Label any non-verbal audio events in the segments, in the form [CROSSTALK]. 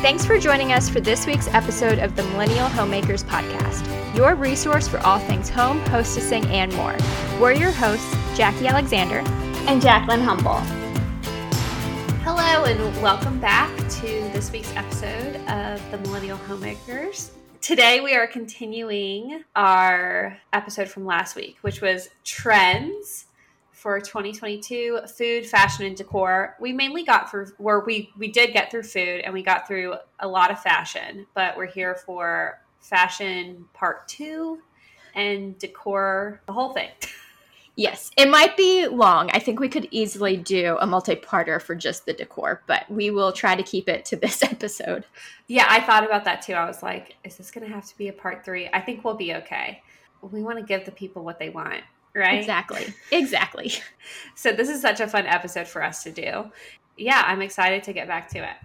Thanks for joining us for this week's episode of the Millennial Homemakers Podcast, your resource for all things home, hostessing, and more. We're your hosts, Jackie Alexander and Jaclyn Humble. Hello, and welcome back to this week's episode of the Millennial Homemakers. Today, we are continuing our episode from last week, which was trends for 2022 food fashion and decor. We mainly got through where we we did get through food and we got through a lot of fashion but we're here for fashion part two and decor the whole thing. [LAUGHS] Yes it might be long. I think we could easily do a multi-parter for just the decor but we will try to keep it to [LAUGHS] this episode. Yeah i thought about that too. I was like is this gonna have to be a part three? I think we'll be okay. We want to give the people what they want right? Exactly. Exactly. [LAUGHS] so this is such a fun episode for us to do. Yeah, I'm excited to get back to it.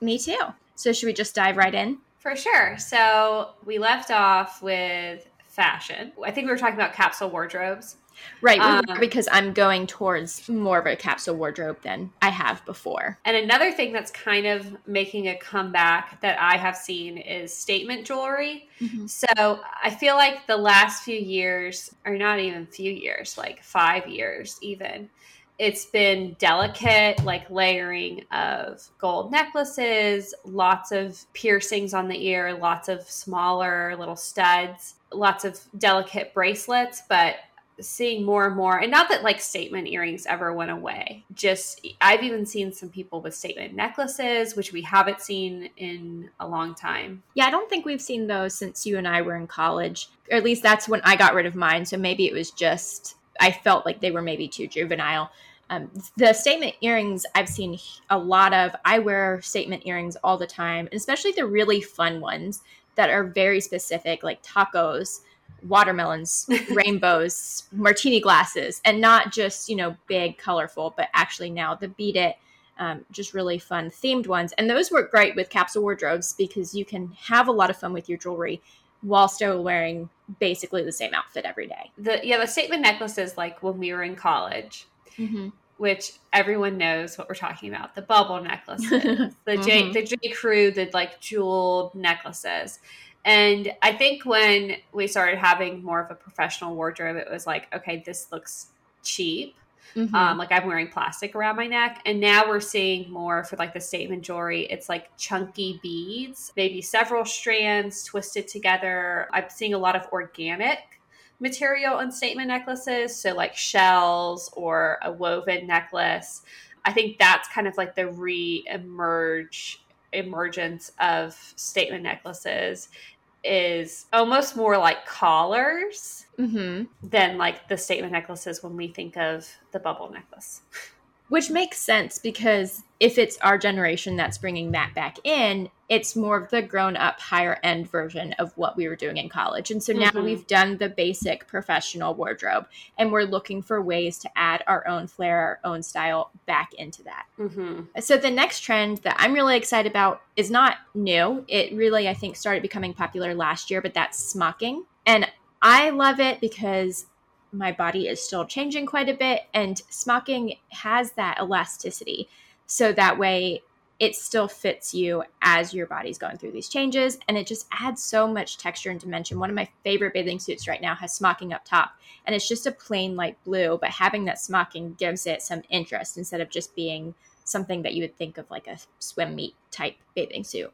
Me too. So should we just dive right in? For sure. So we left off with fashion. I think we were talking about capsule wardrobes. Right, um, because I'm going towards more of a capsule wardrobe than I have before. And another thing that's kind of making a comeback that I have seen is statement jewelry. Mm-hmm. So I feel like the last few years, or not even few years, like five years even, it's been delicate, like layering of gold necklaces, lots of piercings on the ear, lots of smaller little studs, lots of delicate bracelets, but seeing more and more and not that like statement earrings ever went away. Just i've even seen some people with statement necklaces which we haven't seen in a long time. Yeah i don't think we've seen those since you and i were in college. Or at least that's when i got rid of mine so maybe it was just i felt like they were maybe too juvenile. Um, the statement earrings I've seen a lot of. I wear statement earrings all the time, especially the really fun ones that are very specific, like tacos watermelons, [LAUGHS] rainbows, martini glasses, and not just, you know, big, colorful, but actually now the Beat It, um, just really fun themed ones. And those work great with capsule wardrobes because you can have a lot of fun with your jewelry while still wearing basically the same outfit every day. The yeah, the statement necklaces like when we were in college. Mm-hmm. Which everyone knows what we're talking about. The bubble necklaces, [LAUGHS] the J mm-hmm. the J Crew, the like jeweled necklaces. And I think when we started having more of a professional wardrobe, it was like, okay, this looks cheap. Mm-hmm. Um, like I'm wearing plastic around my neck. And now we're seeing more for like the statement jewelry. It's like chunky beads, maybe several strands twisted together. I'm seeing a lot of organic material on statement necklaces. So like shells or a woven necklace. I think that's kind of like the re emerge emergence of statement necklaces is almost more like collars mm-hmm. than like the statement necklaces when we think of the bubble necklace. Which makes sense because if it's our generation that's bringing that back in, it's more of the grown up, higher end version of what we were doing in college. And so now mm-hmm. we've done the basic professional wardrobe and we're looking for ways to add our own flair, our own style back into that. Mm-hmm. So the next trend that I'm really excited about is not new. It really, I think, started becoming popular last year, but that's smocking. And I love it because my body is still changing quite a bit and smocking has that elasticity so that way it still fits you as your body's going through these changes and it just adds so much texture and dimension. One of my favorite bathing suits right now has smocking up top and it's just a plain light blue but having that smocking gives it some interest instead of just being something that you would think of like a swim meet type bathing suit.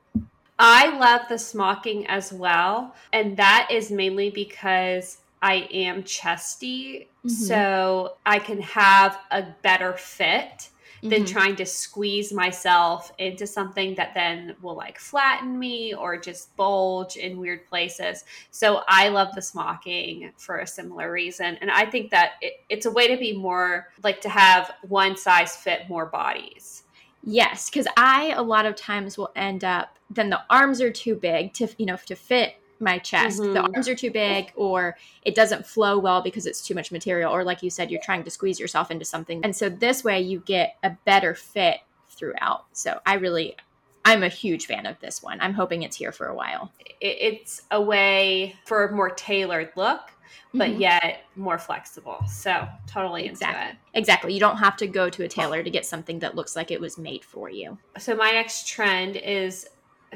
I love the smocking as well and that is mainly because I am chesty, mm-hmm. so I can have a better fit than mm-hmm. trying to squeeze myself into something that then will like flatten me or just bulge in weird places. So I love the smocking for a similar reason. And I think that it, it's a way to be more like to have one size fit more bodies. Yes, because I a lot of times will end up then the arms are too big to you know to fit my chest. Mm-hmm. The arms are too big, or it doesn't flow well because it's too much material, or like you said, you're trying to squeeze yourself into something. And so this way you get a better fit throughout. So I really, I'm a huge fan of this one. I'm hoping it's here for a while. It's a way for a more tailored look but mm-hmm. yet more flexible. So totally exactly. Exactly. You don't have to go to a tailor to get something that looks like it was made for you. So my next trend is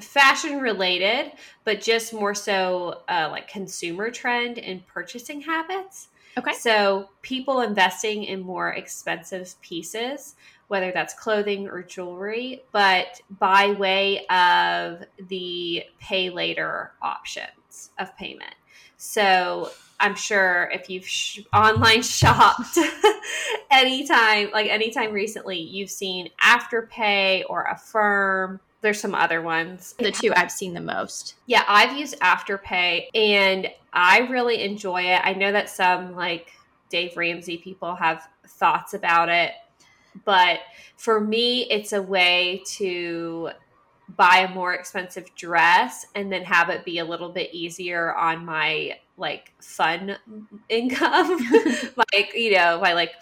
fashion related, but just more so uh, like consumer trend and purchasing habits. Okay. So people investing in more expensive pieces, whether that's clothing or jewelry, but by way of the pay later options of payment. So I'm sure if you've sh- online [LAUGHS] shopped anytime, like anytime recently, you've seen Afterpay or Affirm. There's some other ones. The two I've seen the most. Yeah, I've used Afterpay and I really enjoy it. I know that some like Dave Ramsey people have thoughts about it, but for me, it's a way to buy a more expensive dress and then have it be a little bit easier on my like fun [LAUGHS] income [LAUGHS] like you know my like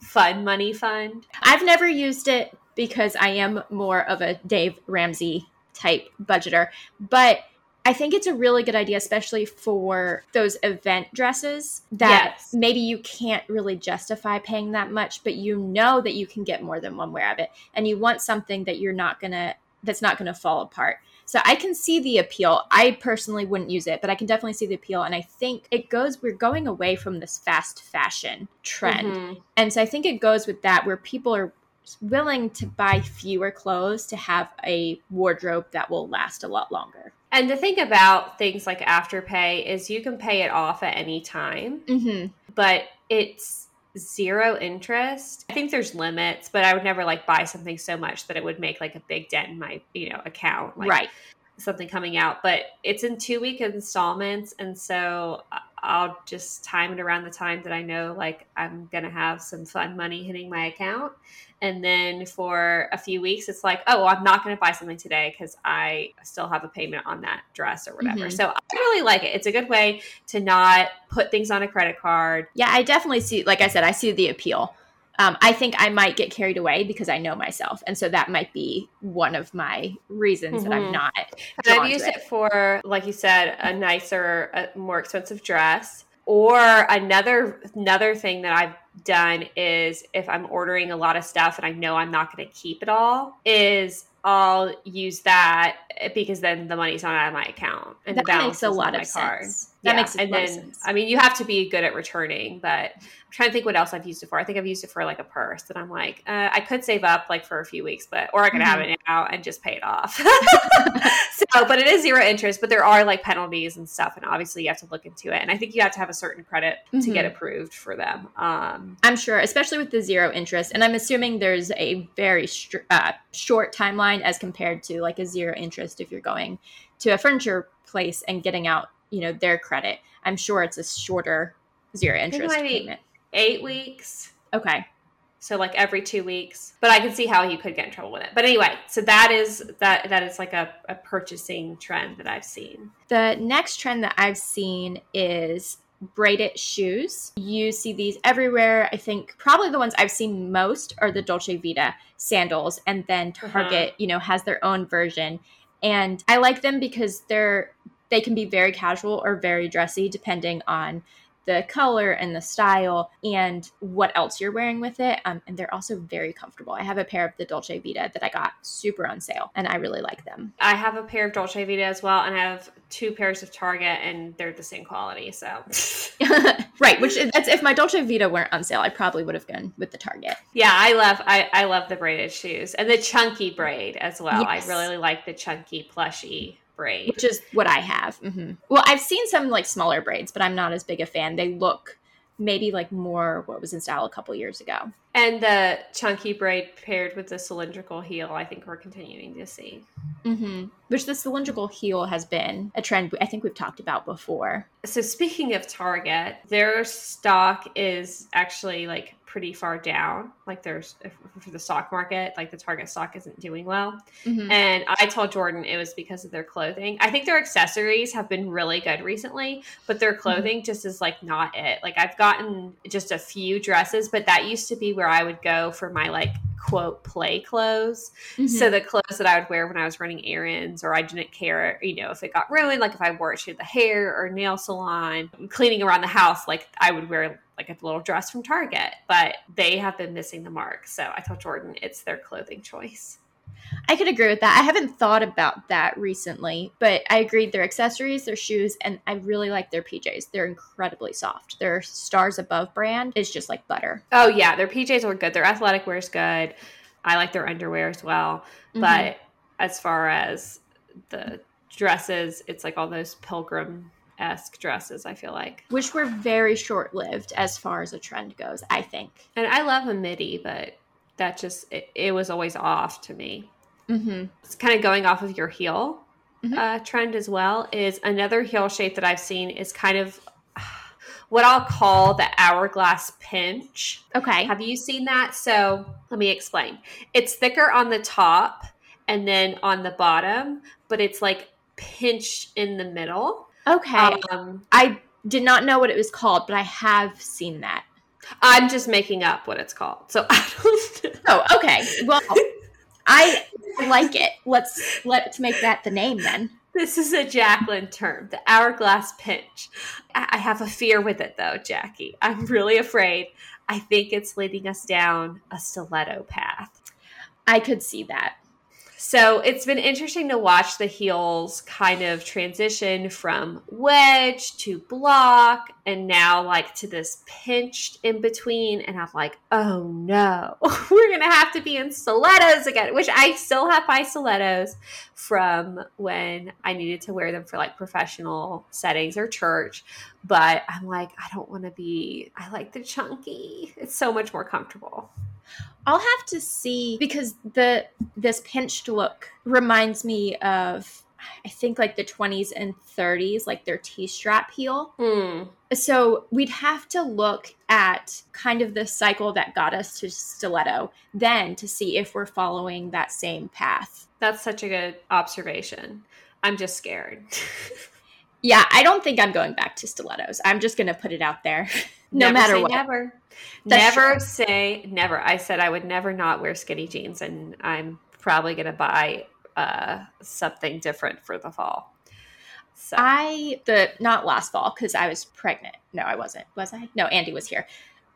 fun money fund i've never used it because i am more of a dave ramsey type budgeter but I think it's a really good idea, especially for those event dresses that yes. maybe you can't really justify paying that much, but you know that you can get more than one wear of it. And you want something that you're not going to that's not going to fall apart. So I can see the appeal. I personally wouldn't use it, but I can definitely see the appeal. And I think it goes, we're going away from this fast fashion trend. Mm-hmm. And so I think it goes with that, where people are willing to buy fewer clothes to have a wardrobe that will last a lot longer. And the thing about things like Afterpay is you can pay it off at any time, mm-hmm. but it's zero interest. I think there's limits, but I would never like buy something so much that it would make like a big dent in my, you know, account. Like right. Something coming out, but it's in two week installments. And so I'll just time it around the time that I know like I'm going to have some fun money hitting my account. And then for a few weeks it's like oh well, i'm not going to buy something today because i still have a payment on that dress or whatever. Mm-hmm. so i really like it. It's a good way to not put things on a credit card. Yeah i definitely see like i said i see the appeal um, I think I might get carried away because I know myself, and so that might be one of my reasons mm-hmm. that I'm mm-hmm. not. I've used it. it for, like you said, a nicer, a more expensive dress, or another another thing that I've done is if I'm ordering a lot of stuff and I know I'm not going to keep it all, is I'll use that because then the money's not out of my account and that the balance makes a lot of card. That yeah. makes and then, sense. I mean, you have to be good at returning, but I'm trying to think what else I've used it for. I think I've used it for like a purse, that I'm like, uh, I could save up like for a few weeks, but or I could mm-hmm. have it now and just pay it off. [LAUGHS] so, but it is zero interest, but there are like penalties and stuff, and obviously you have to look into it. And I think you have to have a certain credit mm-hmm. to get mm-hmm. approved for them. Um, I'm sure, especially with the zero interest, and I'm assuming there's a very str- uh, short timeline as compared to like a zero interest if you're going to a furniture place and getting out you know their credit i'm sure it's a shorter zero interest payment eight weeks okay so like every two weeks but i can see how you could get in trouble with it but anyway so that is that that is like a, a purchasing trend that i've seen the next trend that i've seen is braided shoes. You see these everywhere. I think probably the ones I've seen most are the Dolce Vita sandals, and then uh-huh. Target, uh-huh. you know, has their own version. And I like them because they're they can be very casual or very dressy depending on the color and the style and what else you're wearing with it. Um, and they're also very comfortable. I have a pair of the Dolce Vita that I got super on sale and I really like them. I have a pair of Dolce Vita as well and I have two pairs of Target and they're the same quality. So, [LAUGHS] [LAUGHS] right. Which that's if my Dolce Vita weren't on sale, I probably would have gone with the Target. Yeah. I love, I, I love the braided shoes and the chunky braid as well. Yes. I really like the chunky plushy braid, which is what I have. Mm-hmm. Well, I've seen some like smaller braids, but I'm not as big a fan. They look maybe like more what was in style a couple years ago. And the chunky braid paired with the cylindrical heel, I think we're continuing to see. Mm-hmm. Which the cylindrical heel has been a trend I think we've talked about before. So speaking of Target, their stock is actually like pretty far down. Like there's for the stock market, like the Target stock isn't doing well. Mm-hmm. And I told Jordan it was because of their clothing. I think their accessories have been really good recently, but their mm-hmm. clothing mm-hmm. just is like not it. Like I've gotten just a few dresses, but that used to be where I would go for my like quote play clothes. Mm-hmm. So the clothes that I would wear when I was running errands or I didn't care, you know, if it got ruined, like if I wore it to the hair or nail salon, cleaning around the house, like I would wear like a little dress from Target, but they have been missing the mark. So I told Jordan it's their clothing choice. I could agree with that. I haven't thought about that recently, but I agreed their accessories, their shoes, and I really like their PJs. They're incredibly soft. Their Stars Above brand is just like butter. Oh yeah, their PJs are good. Their athletic wear is good. I like their underwear as well. Mm-hmm. But as far as the dresses, it's like all those pilgrim esque dresses, I feel like. Which were very short lived as far as a trend goes, I think. And I love a midi, but that just, it, it was always off to me. Mm-hmm. It's kind of going off of your heel mm-hmm. uh, trend as well. Is another heel shape that I've seen is kind of [SIGHS] what I'll call the hourglass pinch. Okay. Have you seen that? So let me explain. It's thicker on the top and then on the bottom, but it's like pinched in the middle. Okay. Um, I did not know what it was called, but I have seen that. I'm just making up what it's called. So [LAUGHS] I don't know. Oh, okay. Well, [LAUGHS] I like it. Let's let's make that the name then. This is a Jaclyn term, the hourglass pinch. I have a fear with it though, Jackie. I'm really afraid. I think it's leading us down a stiletto path. I could see that. So it's been interesting to watch the heels kind of transition from wedge to block and now like to this pinched in between. And I'm like, oh no, [LAUGHS] we're going to have to be in stilettos again, which I still have my stilettos from when I needed to wear them for like professional settings or church. But I'm like, I don't want to be, I like the chunky. It's so much more comfortable. I'll have to see because the this pinched look reminds me of I think like the 20s and 30s, like their T strap heel. Mm. So we'd have to look at kind of the cycle that got us to stiletto, then to see if we're following that same path. That's such a good observation. I'm just scared. [LAUGHS] yeah, I don't think I'm going back to stilettos. I'm just going to put it out there. [LAUGHS] no never matter what. Never. That's never true. say never. I said I would never not wear skinny jeans, and I'm probably going to buy uh, something different for the fall. So. I the not last fall because I was pregnant. No, I wasn't. Was I? No, Andy was here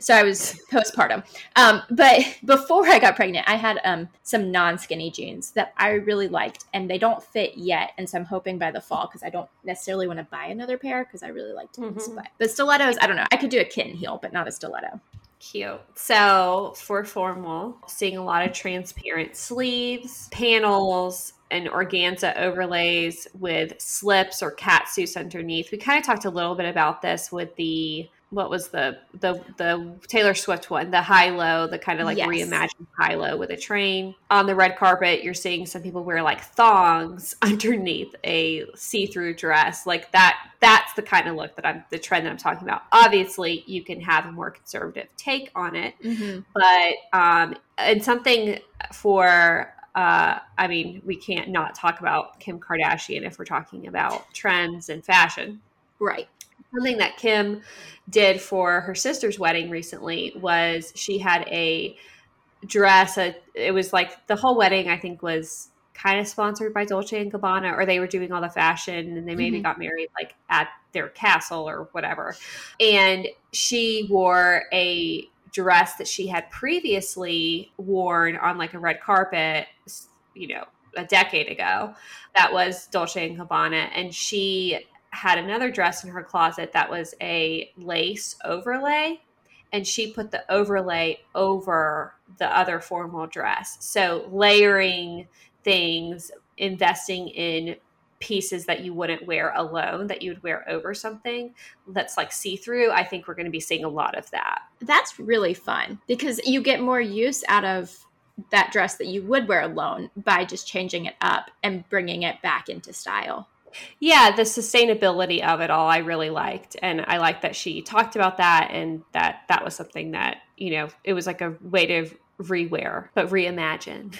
so I was postpartum. Um, but before I got pregnant, I had um, some non skinny jeans that I really liked, and they don't fit yet. And so I'm hoping by the fall because I don't necessarily want to buy another pair because I really liked these. Mm-hmm. But the stilettos, I don't know. I could do a kitten heel, but not a stiletto. Cute. So for formal, seeing a lot of transparent sleeves, panels, and organza overlays with slips or cat suits underneath. We kind of talked a little bit about this with the what was the the the Taylor Swift one, the high low, the kind of like yes. reimagined high low with a train. On the red carpet, you're seeing some people wear like thongs [LAUGHS] underneath a see-through dress. Like that that's the kind of look that I'm the trend that I'm talking about. Obviously, you can have a more conservative take on it, mm-hmm. but um and something for uh, I mean, we can't not talk about Kim Kardashian if we're talking about trends and fashion. Right something that Kim did for her sister's wedding recently was she had a dress. A, it was like the whole wedding, I think, was kind of sponsored by Dolce and Gabbana, or they were doing all the fashion, and they maybe mm-hmm. got married like at their castle or whatever. And she wore a dress that she had previously worn on like a red carpet, you know, a decade ago. That was Dolce and Gabbana, and she had another dress in her closet that was a lace overlay and she put the overlay over the other formal dress. So layering things, investing in pieces that you wouldn't wear alone that you would wear over something that's like see-through. I think we're going to be seeing a lot of that. That's really fun because you get more use out of that dress that you would wear alone by just changing it up and bringing it back into style yeah, the sustainability of it all I really liked. And I liked that she talked about that and that that was something that, you know, it was like a way to rewear, but reimagine.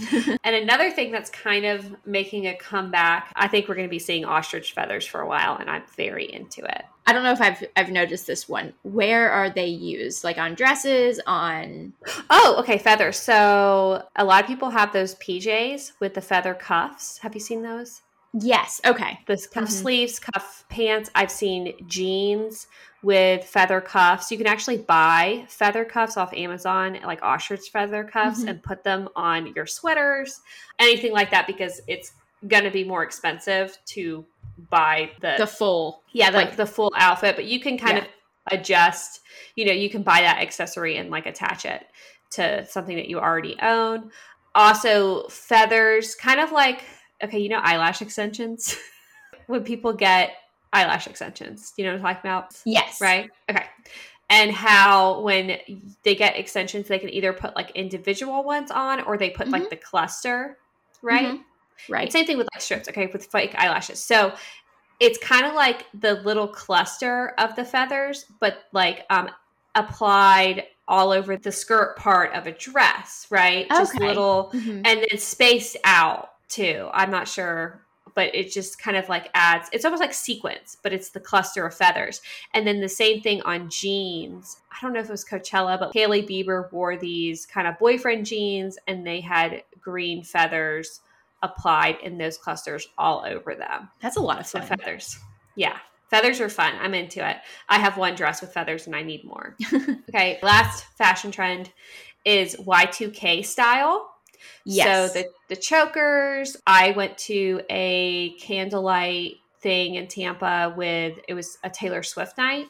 [LAUGHS] and another thing that's kind of making a comeback, I think we're going to be seeing ostrich feathers for a while, and I'm very into it. I don't know if I've I've noticed this one. Where are they used? Like on dresses, on Oh, okay, feathers. So a lot of people have those PJs with the feather cuffs. Have you seen those? Yes. Okay. The cuff mm-hmm. sleeves, cuff pants. I've seen jeans with feather cuffs. You can actually buy feather cuffs off Amazon, like ostrich feather cuffs, mm-hmm. and put them on your sweaters, anything like that, because it's going to be more expensive to buy the the full yeah the, like the full outfit. But you can kind yeah. of adjust. You know, you can buy that accessory and like attach it to something that you already own. Also, feathers, kind of like okay, you know, eyelash extensions. [LAUGHS] when people get eyelash extensions, you know what I'm talking about? Yes. Right? Okay. And how when they get extensions, they can either put like individual ones on or they put mm-hmm. like the cluster, right? Mm-hmm. Right. And same thing with like strips, okay, with fake eyelashes. So it's kind of like the little cluster of the feathers, but like um applied all over the skirt part of a dress, right? Okay. Just little mm-hmm. and then spaced out too. I'm not sure, but it just kind of like adds, it's almost like sequence, but it's the cluster of feathers. And then the same thing on jeans. I don't know if it was Coachella, but Hailey Bieber wore these kind of boyfriend jeans and they had green feathers applied in those clusters all over them. That's a lot of fun. So feathers. Yeah. Feathers are fun. I'm into it. I have one dress with feathers and I need more. [LAUGHS] okay. Last fashion trend is Y2K style. Yes. So the, the chokers, I went to a candlelight thing in Tampa with, it was a Taylor Swift night.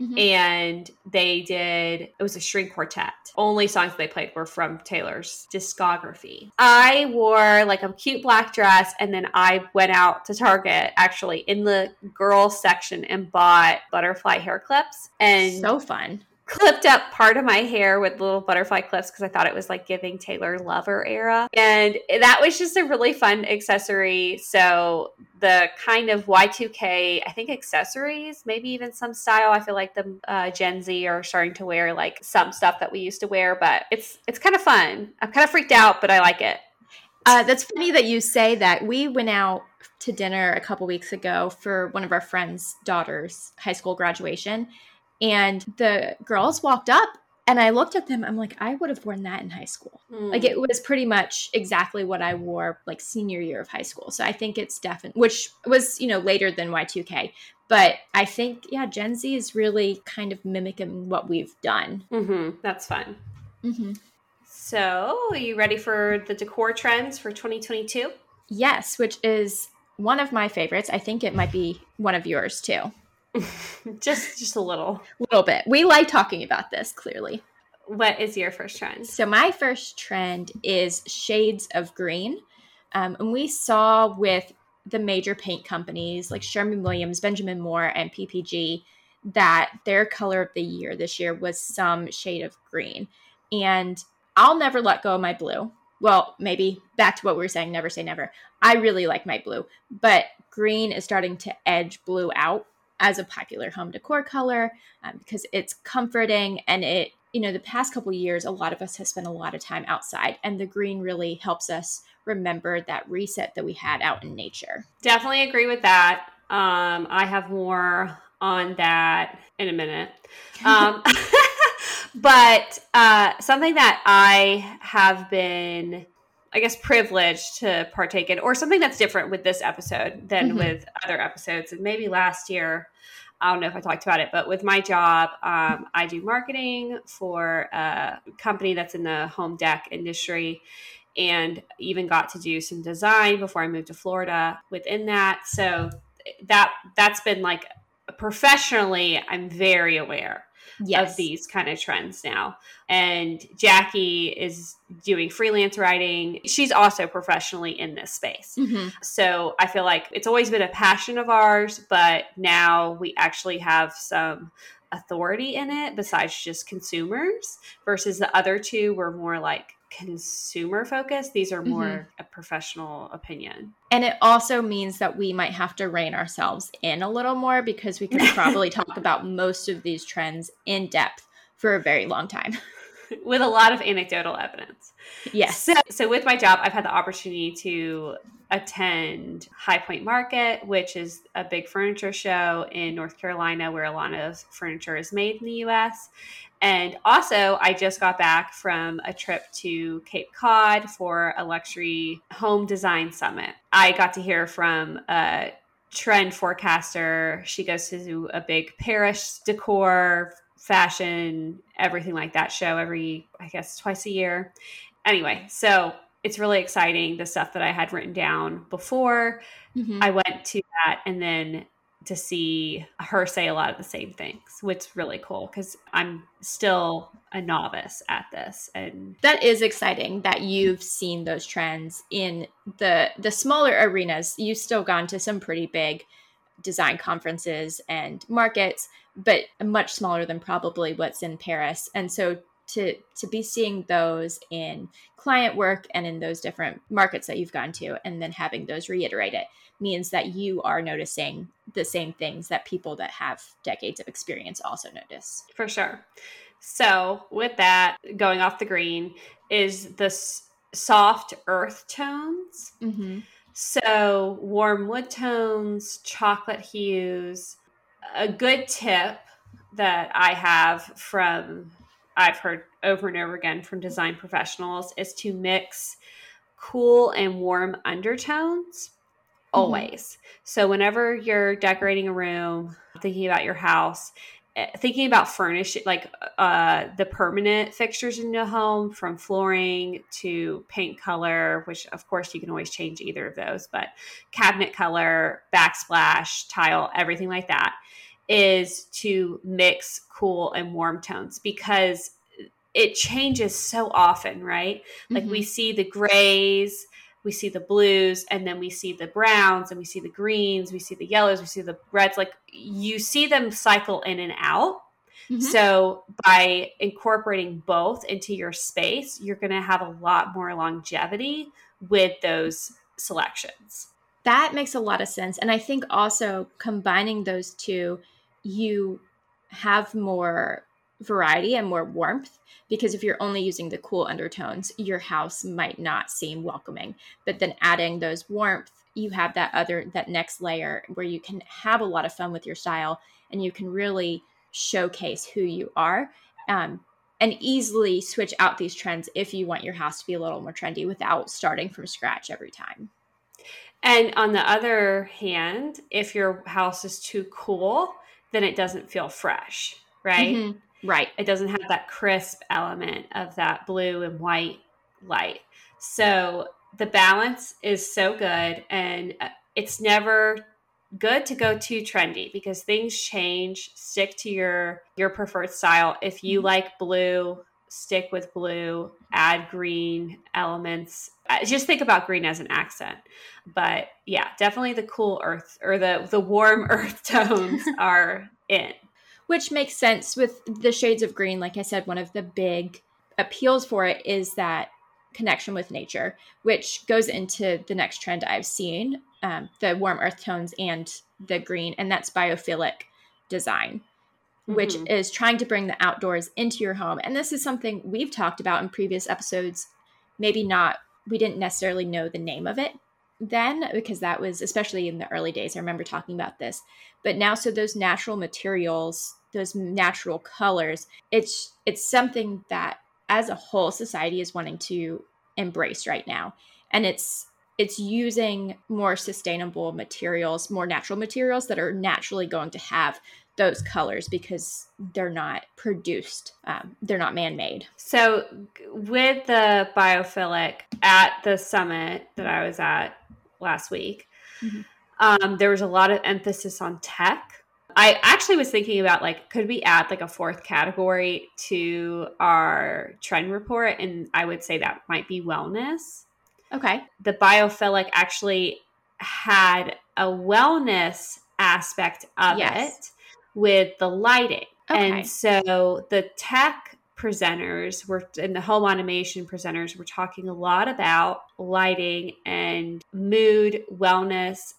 Mm-hmm. And they did, it was a string quartet. Only songs they played were from Taylor's discography. I wore like a cute black dress, and then I went out to Target actually in the girls section and bought butterfly hair clips. And so fun clipped up part of my hair with little butterfly clips because I thought it was like giving Taylor Lover era. And that was just a really fun accessory. So the kind of Y2K, I think accessories, maybe even some style. I feel like the uh, Gen Z are starting to wear like some stuff that we used to wear, but it's it's kind of fun. I'm kind of freaked out, but I like it. Uh, that's funny that you say that. We went out to dinner a couple weeks ago for one of our friends' daughters' high school graduation and the girls walked up and I looked at them. I'm like, I would have worn that in high school. Mm. Like it was pretty much exactly what I wore like senior year of high school. So I think it's definitely, which was, you know, later than Y2K. But I think, yeah, Gen Z is really kind of mimicking what we've done. Mm-hmm. That's fun. Mm-hmm. So, are you ready for the decor trends for 2022? Yes, which is one of my favorites. I think it might be one of yours too. [LAUGHS] just just a little. Little bit. We like talking about this clearly. What is your first trend? So my first trend is shades of green. Um, and we saw with the major paint companies like Sherwin Williams, Benjamin Moore, and PPG that their color of the year this year was some shade of green. And I'll never let go of my blue. Well, maybe back to what we were saying, never say never. I really like my blue, but green is starting to edge blue out as a popular home decor color um, because it's comforting and it you know the past couple years a lot of us have spent a lot of time outside and the green really helps us remember that reset that we had out in nature. Definitely agree with that. Um, i have more on that in a minute. [LAUGHS] Um, [LAUGHS] but uh, something that i have been I guess privileged to partake in, or something that's different with this episode than mm-hmm. with other episodes. And maybe last year, I don't know if I talked about it, but with my job, um, I do marketing for a company that's in the home deck industry and even got to do some design before I moved to Florida within that. So that that's been like professionally, I'm very aware yes. of these kind of trends now. And Jackie is doing freelance writing. She's also professionally in this space. Mm-hmm. So I feel like it's always been a passion of ours, but now we actually have some authority in it besides just consumers versus the other two were more like consumer focused. These are more mm-hmm. a professional opinion. And it also means that we might have to rein ourselves in a little more because we could probably [LAUGHS] talk about most of these trends in depth for a very long time. [LAUGHS] With a lot of anecdotal evidence. Yes. So, so with my job, I've had the opportunity to attend High Point Market, which is a big furniture show in North Carolina where a lot of furniture is made in the US And also, I just got back from a trip to Cape Cod for a luxury home design summit. I got to hear from a trend forecaster. She goes to a big Paris decor, fashion, everything like that show every, I guess, twice a year. Anyway, so it's really exciting the stuff that I had written down before. Mm-hmm. I went to that and then to see her say a lot of the same things, which is really cool because I'm still a novice at this. And that is exciting that you've seen those trends in the the smaller arenas. You've still gone to some pretty big design conferences and markets, but much smaller than probably what's in Paris. And so to to be seeing those in client work and in those different markets that you've gone to and then having those reiterate it means that you are noticing the same things that people that have decades of experience also notice. For sure. So, with that, going off the green is the soft earth tones. Mm-hmm. So, warm wood tones, chocolate hues. A good tip that I have from, I've heard over and over again from design professionals, is to mix cool and warm undertones Mm-hmm. always. Mm-hmm. So whenever you're decorating a room, thinking about your house, eh, thinking about furnishing like uh the permanent fixtures in your home from flooring to paint color which of course you can always change either of those but cabinet color backsplash tile everything like that is to mix cool and warm tones because it changes so often right like mm-hmm. we see the grays we see the blues and then we see the browns and we see the greens we see the yellows we see the reds like you see them cycle in and out mm-hmm. so by incorporating both into your space you're going to have a lot more longevity with those selections that makes a lot of sense and i think also combining those two you have more variety and more warmth because if you're only using the cool undertones your house might not seem welcoming. But then adding those warmth you have that other that next layer where you can have a lot of fun with your style and you can really showcase who you are um, and easily switch out these trends if you want your house to be a little more trendy without starting from scratch every time and on the other hand if your house is too cool then it doesn't feel fresh right mm-hmm. Right. It doesn't have that crisp element of that blue and white light. So the balance is so good and uh, it's never good to go too trendy because things change. Stick to your your preferred style. If you mm-hmm. like blue, stick with blue, add green elements. Just think about green as an accent. But yeah, definitely the cool earth or the the warm [LAUGHS] earth tones [LAUGHS] are in which makes sense with the shades of green. Like I said, one of the big appeals for it is that connection with nature, which goes into the next trend I've seen um, the warm earth tones and the green, and that's biophilic design, mm-hmm. which is trying to bring the outdoors into your home. And this is something we've talked about in previous episodes. Maybe not, we didn't necessarily know the name of it then because that was especially in the early days. I remember talking about this. But now, so those natural materials those natural colors it's it's something that as a whole society is wanting to embrace right now and it's it's using more sustainable materials more natural materials that are naturally going to have those colors because they're not produced um, they're not man-made so with the biophilic at the summit that i was at last week mm-hmm. um, there was a lot of emphasis on tech I actually was thinking about like, could we add like a fourth category to our trend report? And I would say that might be wellness. Okay. The biophilic actually had a wellness aspect of yes. it with the lighting. Okay. And so the tech presenters were in the home automation presenters were talking a lot about lighting and mood wellness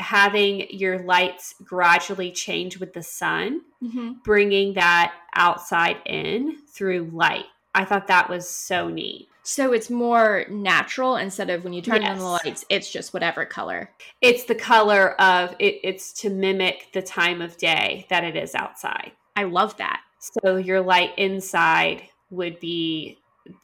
having your lights gradually change with the sun, mm-hmm. bringing that outside in through light. I thought that was so neat. So it's more natural instead of when you turn yes. on the lights, it's just whatever color. It's the color of it, it's to mimic the time of day that it is outside. I love that. So your light inside would be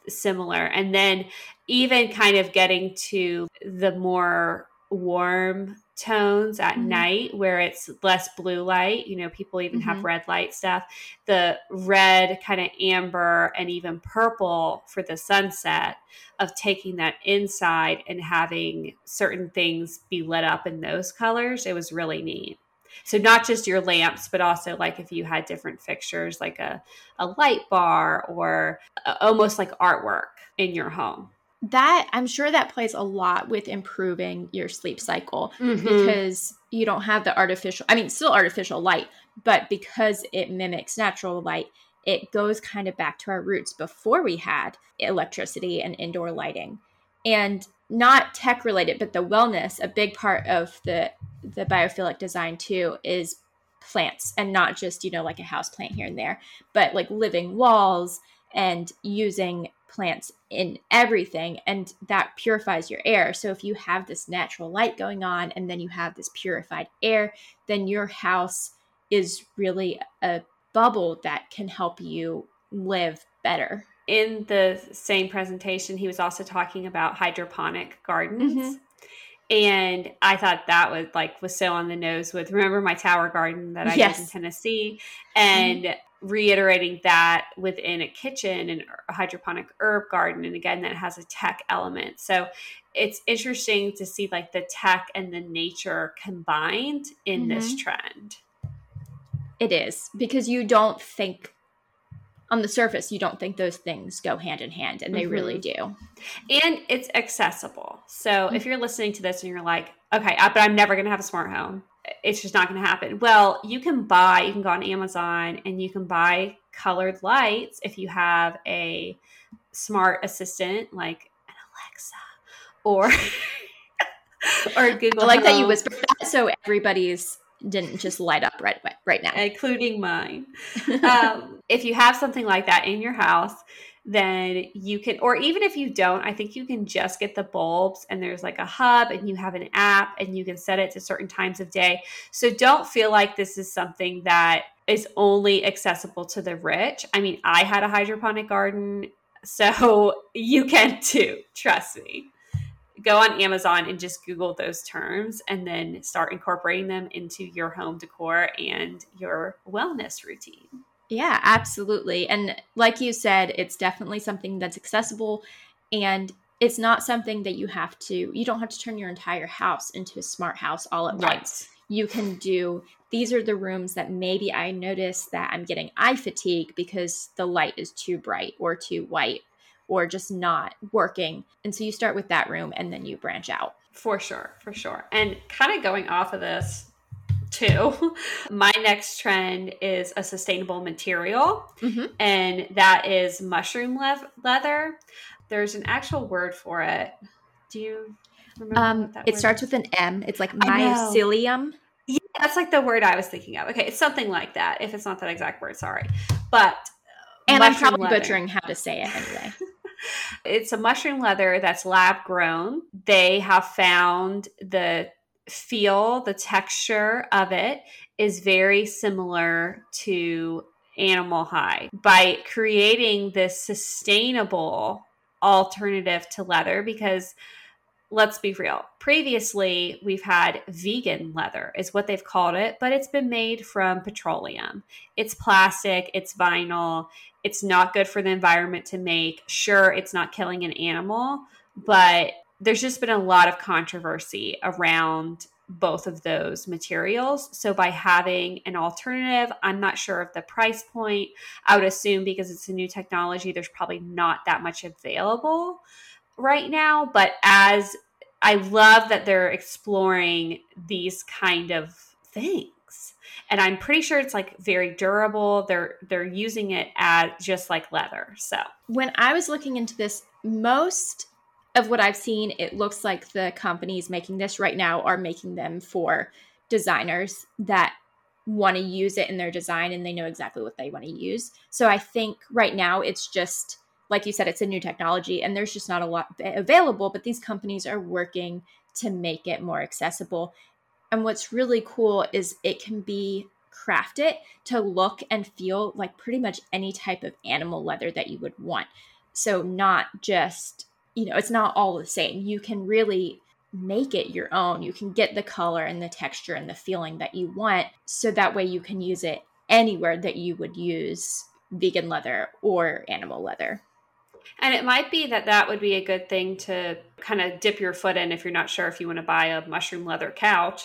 similar. And then even kind of getting to the more warm tones at mm-hmm. night where it's less blue light. You know, people even mm-hmm. have red light stuff. The red, kind of amber, and even purple for the sunset of taking that inside and having certain things be lit up in those colors. It was really neat. So not just your lamps, but also like if you had different fixtures, like a, a light bar or a, almost like artwork in your home that I'm sure that plays a lot with improving your sleep cycle mm-hmm. because you don't have the artificial, I mean, still artificial light, but because it mimics natural light, it goes kind of back to our roots before we had electricity and indoor lighting. And not tech related, but the wellness, a big part of the the biophilic design too is plants and not just, you know, like a house plant here and there, but like living walls and using plants in everything and that purifies your air. So if you have this natural light going on and then you have this purified air then your house is really a bubble that can help you live better. In the same presentation he was also talking about hydroponic gardens. Mm-hmm. and i thought that was like was so on the nose with remember my tower garden that i yes. did in tennessee? And mm-hmm reiterating that within a kitchen and a hydroponic herb garden and again that has a tech element so it's interesting to see like the tech and the nature combined in mm-hmm. this trend it is because you don't think on the surface you don't think those things go hand in hand and they mm-hmm. really do and it's accessible so mm-hmm. if you're listening to this and you're like okay but i'm never going to have a smart home it's just not going to happen. Well, you can buy, you can go on Amazon and you can buy colored lights if you have a smart assistant like an Alexa or [LAUGHS] or Google. I like Home. that you whispered that so everybody's didn't just light up right right now, including mine. [LAUGHS] um, if you have something like that in your house, then you can, or even if you don't, I think you can just get the bulbs and there's like a hub and you have an app and you can set it to certain times of day. So don't feel like this is something that is only accessible to the rich. I mean, I had a hydroponic garden, so [LAUGHS] you can too, trust me. Go on Amazon and just Google those terms and then start incorporating them into your home decor and your wellness routine. Yeah, absolutely. And like you said, it's definitely something that's accessible and it's not something that you have to you don't have to turn your entire house into a smart house all at right. once. You can do these are the rooms that maybe I notice that I'm getting eye fatigue because the light is too bright or too white or just not working. And so you start with that room and then you branch out. For sure, for sure. And kind of going off of this, too. [LAUGHS] My next trend is a sustainable material, mm-hmm. and that is mushroom le- leather. There's an actual word for it. Do you remember? Um, it starts is? with an M. It's like mycelium. Yeah, that's like the word I was thinking of. Okay, it's something like that. If it's not that exact word, sorry. But and I'm probably leather. butchering how to say it anyway. [LAUGHS] [LAUGHS] it's a mushroom leather that's lab grown. They have found the feel, the texture of it is very similar to animal hide. By creating this sustainable alternative to leather, because let's be real, previously we've had vegan leather, is what they've called it, but it's been made from petroleum. It's plastic, it's vinyl, it's not good for the environment to make. Sure, it's not killing an animal, but there's just been a lot of controversy around both of those materials. So by having an alternative, I'm not sure of the price point. I would assume because it's a new technology, there's probably not that much available right now. But as I love that they're exploring these kind of things. And I'm pretty sure it's like very durable. They're they're using it as just like leather. So when I was looking into this, most of what I've seen, it looks like the companies making this right now are making them for designers that want to use it in their design and they know exactly what they want to use. So I think right now it's just like you said, it's a new technology and there's just not a lot available, but these companies are working to make it more accessible. And what's really cool is it can be craft it to look and feel like pretty much any type of animal leather that you would want. So, not just, you know, it's not all the same. You can really make it your own. You can get the color and the texture and the feeling that you want. So that way you can use it anywhere that you would use vegan leather or animal leather. And it might be that that would be a good thing to kind of dip your foot in if you're not sure if you want to buy a mushroom leather couch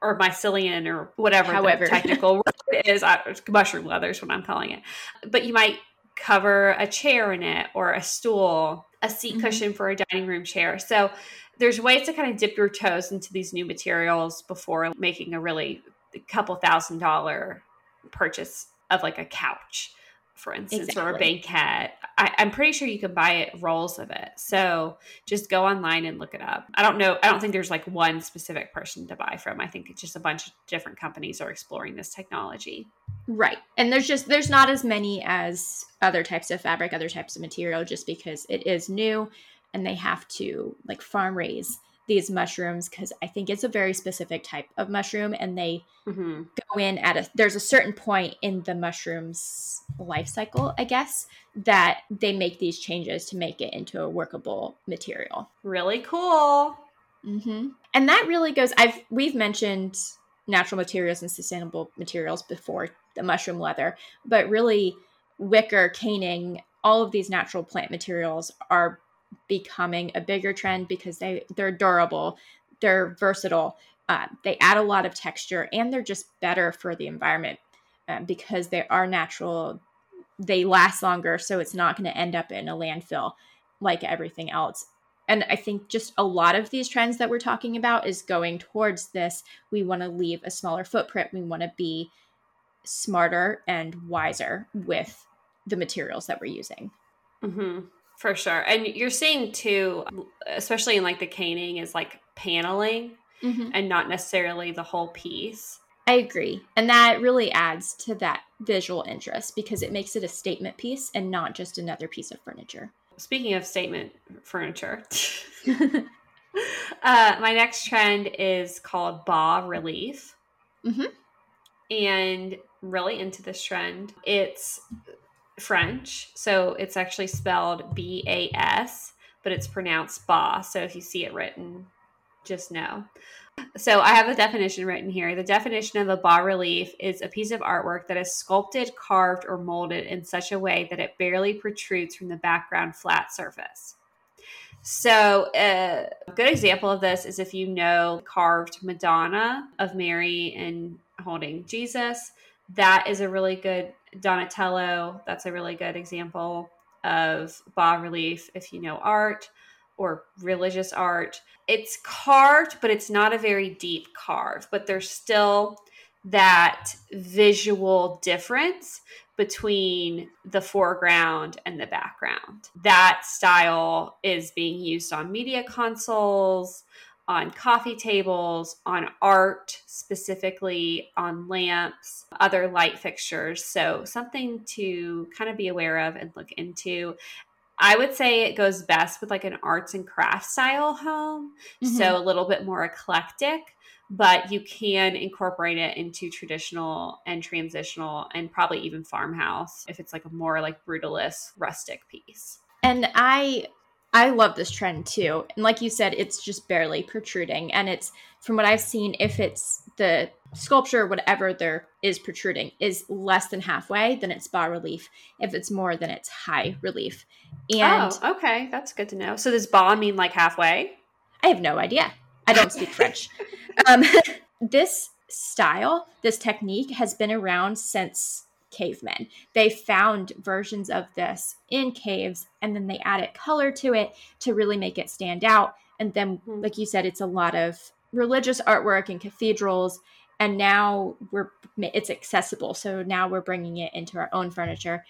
or mycelium or whatever However. the [LAUGHS] technical word is. mushroom leather is what I'm calling it. But you might cover a chair in it or a stool, a seat mm-hmm. cushion for a dining room chair. So there's ways to kind of dip your toes into these new materials before making a really couple thousand dollar purchase of like a couch for instance, exactly. or a banquette. I, am pretty sure you can buy it rolls of it. So just go online and look it up. I don't know. I don't think there's like one specific person to buy from. I think it's just a bunch of different companies are exploring this technology. Right. And there's just there's not as many as other types of fabric, other types of material, just because it is new and they have to like farm raise these mushrooms because I think it's a very specific type of mushroom and they mm-hmm. go in at a there's a certain point in the mushroom's life cycle, I guess, that they make these changes to make it into a workable material. Really cool. Mm-hmm. And that really goes I've we've mentioned natural materials and sustainable materials before the mushroom leather, but really wicker, caning, all of these natural plant materials are becoming a bigger trend because they they're durable, they're versatile, uh, they add a lot of texture, and they're just better for the environment uh, because they are natural. They last longer, so it's not going to end up in a landfill like everything else. And I think just a lot of these trends that we're talking about is going towards this. We want to leave a smaller footprint. We want to be smarter and wiser with the materials that we're using. Mm-hmm. For sure. And you're seeing too, especially in like the caning, is like paneling mm-hmm. and not necessarily the whole piece. I agree. And that really adds to that visual interest because it makes it a statement piece and not just another piece of furniture. Speaking of statement furniture, [LAUGHS] [LAUGHS] uh, my next trend is called bas relief. Mm-hmm. And really into this trend. It's French. So it's actually spelled B A S, but it's pronounced ba. So if you see it written, just know. So I have the definition written here. The definition of a bas relief is a piece of artwork that is sculpted, carved, or molded in such a way that it barely protrudes from the background flat surface. So uh, a good example of this is if you know carved Madonna of Mary and holding Jesus. That is a really good Donatello, that's a really good example of bas relief if you know art or religious art. It's carved, but it's not a very deep carve, but there's still that visual difference between the foreground and the background. That style is being used on media consoles, on coffee tables, on art, specifically on lamps, other light fixtures. So, something to kind of be aware of and look into. I would say it goes best with like an arts and crafts style home. Mm-hmm. So, a little bit more eclectic, but you can incorporate it into traditional and transitional and probably even farmhouse if it's like a more like brutalist rustic piece. And I I love this trend too. And like you said, it's just barely protruding. And it's from what I've seen, if it's the sculpture, whatever there is protruding, is less than halfway, then it's bas relief. If it's more, then it's high relief. And oh, okay, that's good to know. So does bas mean like halfway? I have no idea. I don't speak French. [LAUGHS] Um, [LAUGHS] this style, this technique has been around since cavemen. They found versions of this in caves and then they added color to it to really make it stand out. And then, mm-hmm. like you said, it's a lot of religious artwork in cathedrals. And now we're it's accessible. So now we're bringing it into our own furniture.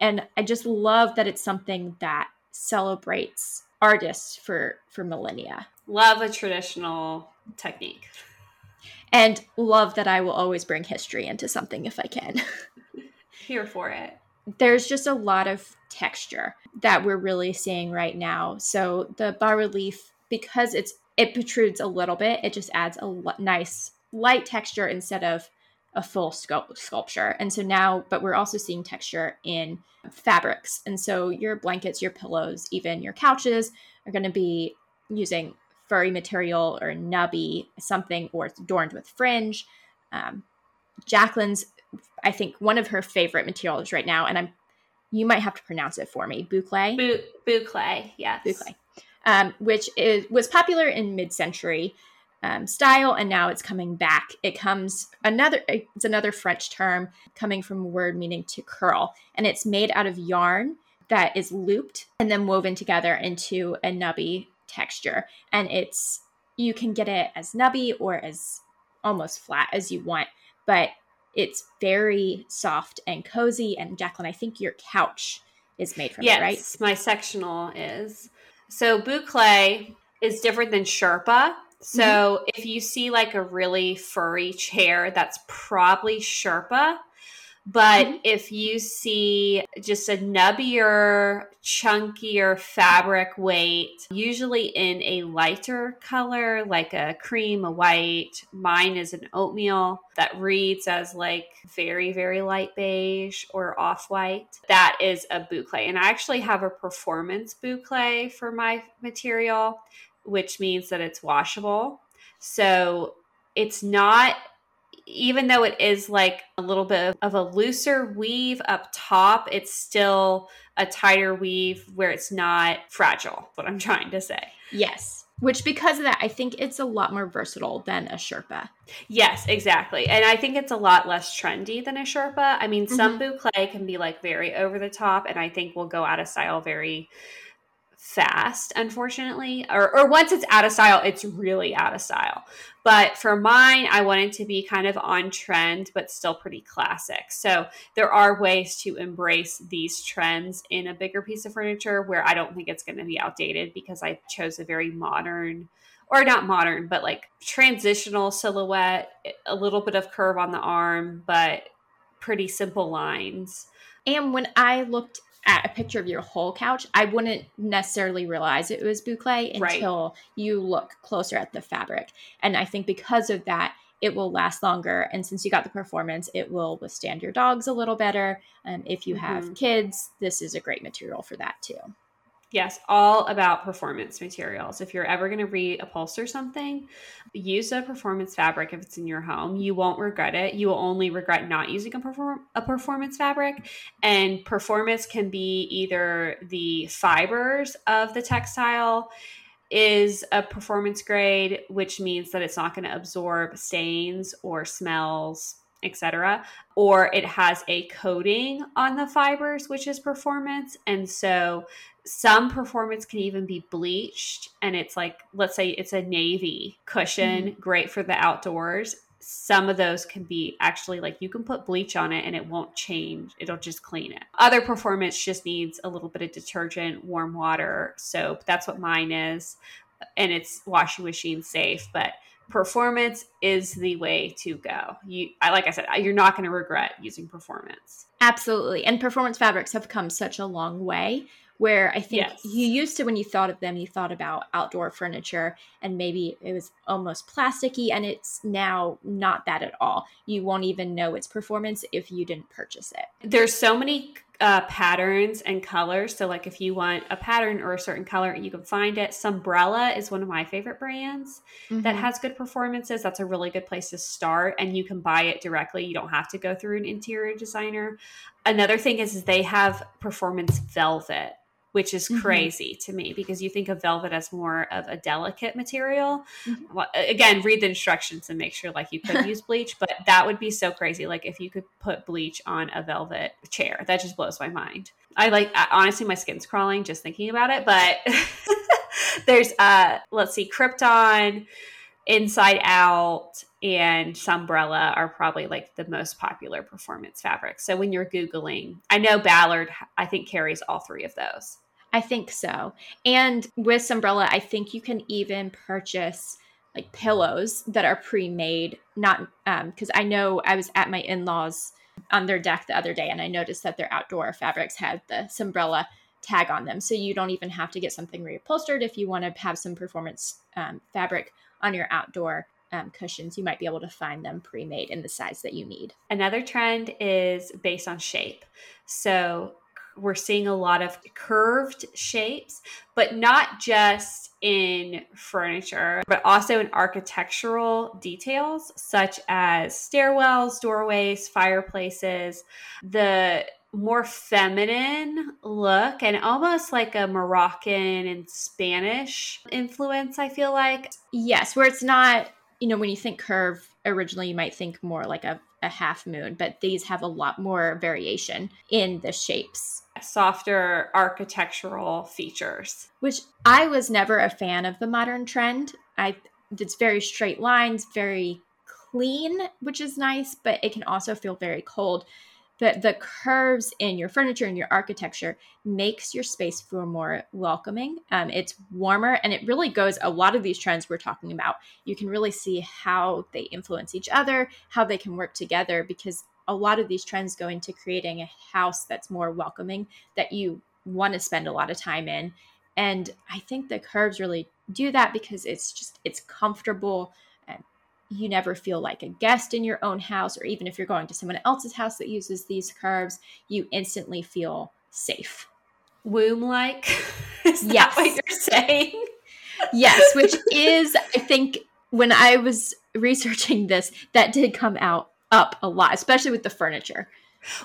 And I just love that it's something that celebrates artists for for millennia. Love a traditional technique. And love that I will always bring history into something if I can. [LAUGHS] Here for it. There's just a lot of texture that we're really seeing right now. So the bas relief, because it's it protrudes a little bit, it just adds a l- nice light texture instead of a full sculpt- sculpture. And so now, but we're also seeing texture in fabrics. And so your blankets, your pillows, even your couches are going to be using furry material or nubby, something, or adorned with fringe. Um, Jaclyn's, I think, one of her favorite materials right now, and I'm, you might have to pronounce it for me, boucle. boucle, yes. Boucle, um, which is was popular in mid-century um, style, and now it's coming back. It comes another. It's another French term coming from a word meaning to curl, and it's made out of yarn that is looped and then woven together into a nubby texture. And it's you can get it as nubby or as almost flat as you want, but it's very soft and cozy. And Jaclyn, I think your couch is made from yes, it, right? Yes, my sectional is. So boucle is different than Sherpa. So mm-hmm. if you see like a really furry chair, that's probably Sherpa. But mm-hmm. if you see just a nubbier, chunkier fabric weight, usually in a lighter color, like a cream, a white, mine is an oatmeal that reads as like very, very light beige or off white, that is a boucle. And I actually have a performance boucle for my material, which means that it's washable. So it's not even though it is like a little bit of a looser weave up top, it's still a tighter weave where it's not fragile, what I'm [LAUGHS] trying to say. Yes. Which, because of that, I think it's a lot more versatile than a Sherpa. Yes, exactly. And I think it's a lot less trendy than a Sherpa. I mean, some mm-hmm. boucle can be like very over the top, and I think will go out of style very fast, unfortunately. Or, or once it's out of style, it's really out of style. But for mine, I wanted to be kind of on trend, but still pretty classic. So there are ways to embrace these trends in a bigger piece of furniture where I don't think it's going to be outdated because I chose a very modern or not modern, but like transitional silhouette, a little bit of curve on the arm, but pretty simple lines. And when I looked at a picture of your whole couch, I wouldn't necessarily realize it was boucle until right. you look closer at the fabric. And I think because of that, it will last longer. And since you got the performance, it will withstand your dogs a little better. And if you have mm-hmm. kids, this is a great material for that too. Yes, all about performance materials. If you're ever going to reupholster something, use a performance fabric if it's in your home. You won't regret it. You will only regret not using a perform a performance fabric. And performance can be either the fibers of the textile is a performance grade, which means that it's not going to absorb stains or smells etc or it has a coating on the fibers which is performance and so some performance can even be bleached and it's like let's say it's a navy cushion mm-hmm. great for the outdoors some of those can be actually like you can put bleach on it and it won't change it'll just clean it other performance just needs a little bit of detergent warm water soap that's what mine is and it's washing machine safe but performance is the way to go. You, I like I said, you're not going to regret using performance. Absolutely, and performance fabrics have come such a long way. Where I think yes. you used to, when you thought of them, you thought about outdoor furniture, and maybe it was almost plasticky, and it's now not that at all. You won't even know its performance if you didn't purchase it. There's so many uh, patterns and colors. So, like if you want a pattern or a certain color, you can find it. Sunbrella is one of my favorite brands mm-hmm. that has good performances. That's a really good place to start, and you can buy it directly. You don't have to go through an interior designer. Another thing is, is they have performance velvet which is mm-hmm. crazy mm-hmm. to me because you think of velvet as more of a delicate material. Mm-hmm. Well, again, read the instructions and make sure like you could [LAUGHS] use bleach, but that would be so crazy. Like if you could put bleach on a velvet chair, that just blows my mind. I like honestly, my skin's crawling just thinking about it. But [LAUGHS] there's uh, let's see, Crypton. Inside Out and Sunbrella are probably like the most popular performance fabrics. So when you're Googling, I know Ballard, I think, carries all three of those. I think so. And with Sunbrella, I think you can even purchase like pillows that are pre-made. Not because um, I know I was at my in-laws on their deck the other day, and I noticed that their outdoor fabrics had the Sunbrella tag on them, so you don't even have to get something reupholstered if you want to have some performance um, fabric on your outdoor um, cushions, you might be able to find them pre made in the size that you need. Another trend is based on shape. So we're seeing a lot of curved shapes, but not just in furniture, but also in architectural details such as stairwells, doorways, fireplaces. The more feminine look and almost like a Moroccan and Spanish influence, I feel like. Yes, where it's not, you know, when you think curve, originally you might think more like a, a half moon, but these have a lot more variation in the shapes. Softer architectural features. Which I was never a fan of the modern trend. I it's very straight lines, very clean, which is nice, but it can also feel very cold the, the curves in your furniture and your architecture makes your space feel more welcoming. Um, it's warmer, and it really goes a lot of these trends we're talking about. You can really see how they influence each other, how they can work together, because a lot of these trends go into creating a house that's more welcoming that you want to spend a lot of time in. And I think the curves really do that because it's just it's comfortable you never feel like a guest in your own house, or even if you're going to someone else's house that uses these curves, you instantly feel safe. Womb like? [LAUGHS] Is yes. what you're saying? yes, [LAUGHS] which is, I think, when I was researching this, that did come out up a lot, especially with the furniture.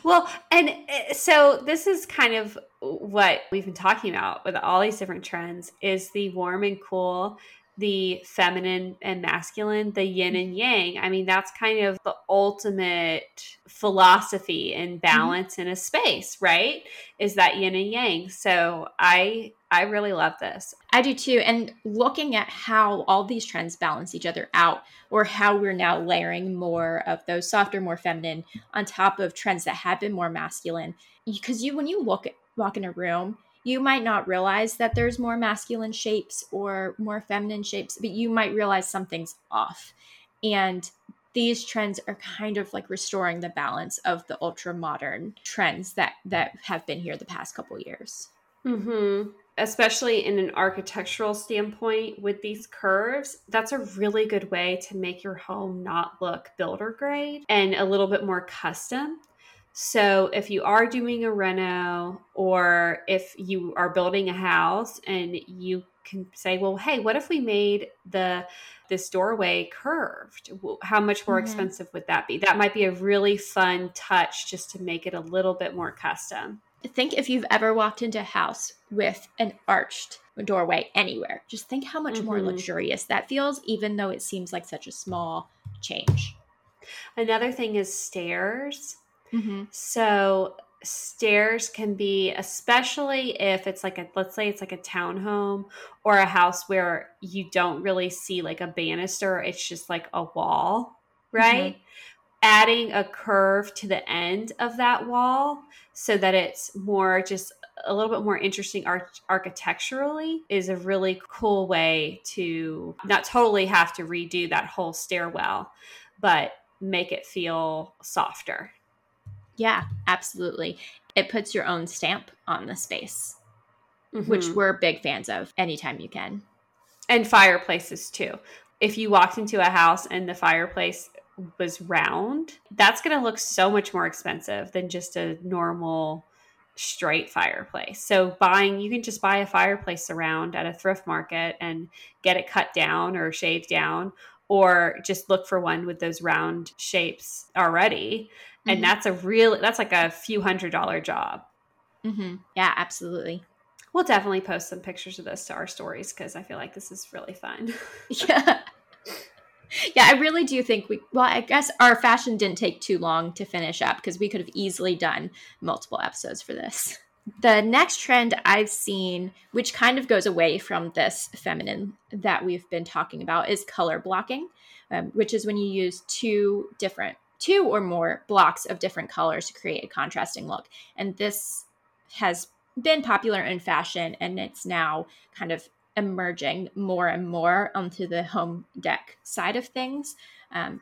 Well, and eh, so this is kind of what we've been talking about with all these different trends is the warm and cool the feminine and masculine, the yin and yang. I mean, that's kind of the ultimate philosophy and mm-hmm. balance mm-hmm. in a space, right? Is that yin and yang. So I I really love this. I do too. And looking at how all these trends balance each other out, or how we're now layering more of those softer, more feminine on top of trends that have been more masculine. Because you when you look at walk in a room, you might not realize that there's more masculine shapes or more feminine shapes, but you might realize something's off. And these trends are kind of like restoring the balance of the ultra modern trends that that have been here the past couple years. Mm-hmm. Especially in an architectural standpoint with these curves, that's a really good way to make your home not look builder grade and a little bit more custom. So if you are doing a reno or if you are building a house and you can say, well, hey, what if we made the this doorway curved? How much more mm-hmm. expensive would that be? That might be a really fun touch just to make it a little bit more custom. Think if you've ever walked into a house with an arched doorway anywhere. Just think how much mm-hmm. more luxurious that feels, even though it seems like such a small change. Another thing is stairs Mm-hmm. So stairs can be especially if it's like a let's say it's like a townhome or a house where you don't really see like a banister it's just like a wall right mm-hmm. adding a curve to the end of that wall so that it's more just a little bit more interesting arch- architecturally is a really cool way to not totally have to redo that whole stairwell but make it feel softer yeah, absolutely. It puts your own stamp on the space, mm-hmm. which we're big fans of anytime you can. And fireplaces too. If you walked into a house and the fireplace was round, that's going to look so much more expensive than just a normal straight fireplace. So buying you can just buy a fireplace around at a thrift market and get it cut down or shaved down or just look for one with those round shapes already mm-hmm. and that's a real that's like a few hundred dollar job. Mm-hmm. yeah absolutely. We'll definitely post some pictures of this to our stories because i feel like this is really fun. [LAUGHS] [LAUGHS] Yeah. Yeah i really do think we well i guess our fashion didn't take too long to finish up because we could have easily done multiple episodes for this. The next trend I've seen, which kind of goes away from this feminine that we've been talking about, is color blocking, um, which is when you use two different two or more blocks of different colors to create a contrasting look. And this has been popular in fashion and it's now kind of emerging more and more onto the home deck side of things. Um,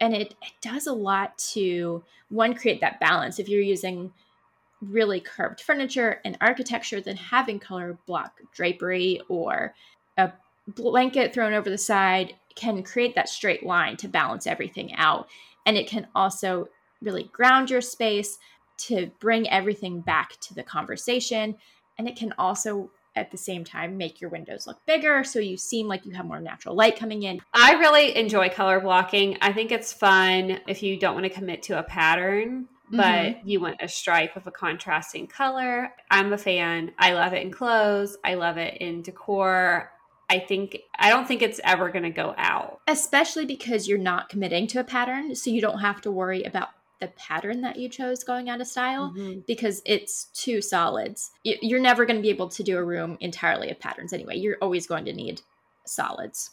and it, it does a lot to one create that balance. If you're using really curved furniture and architecture, then having color block drapery or a blanket thrown over the side can create that straight line to balance everything out. And it can also really ground your space to bring everything back to the conversation. And it can also at the same time make your windows look bigger so you seem like you have more natural light coming in. I really enjoy color blocking. I think it's fun if you don't want to commit to a pattern but mm-hmm. you want a stripe of a contrasting color. I'm a fan. I love it in clothes. I love it in decor. I think I don't think it's ever going to go out. Especially because you're not committing to a pattern, so you don't have to worry about the pattern that you chose going out of style mm-hmm. because it's two solids. You're never going to be able to do a room entirely of patterns anyway. You're always going to need solids.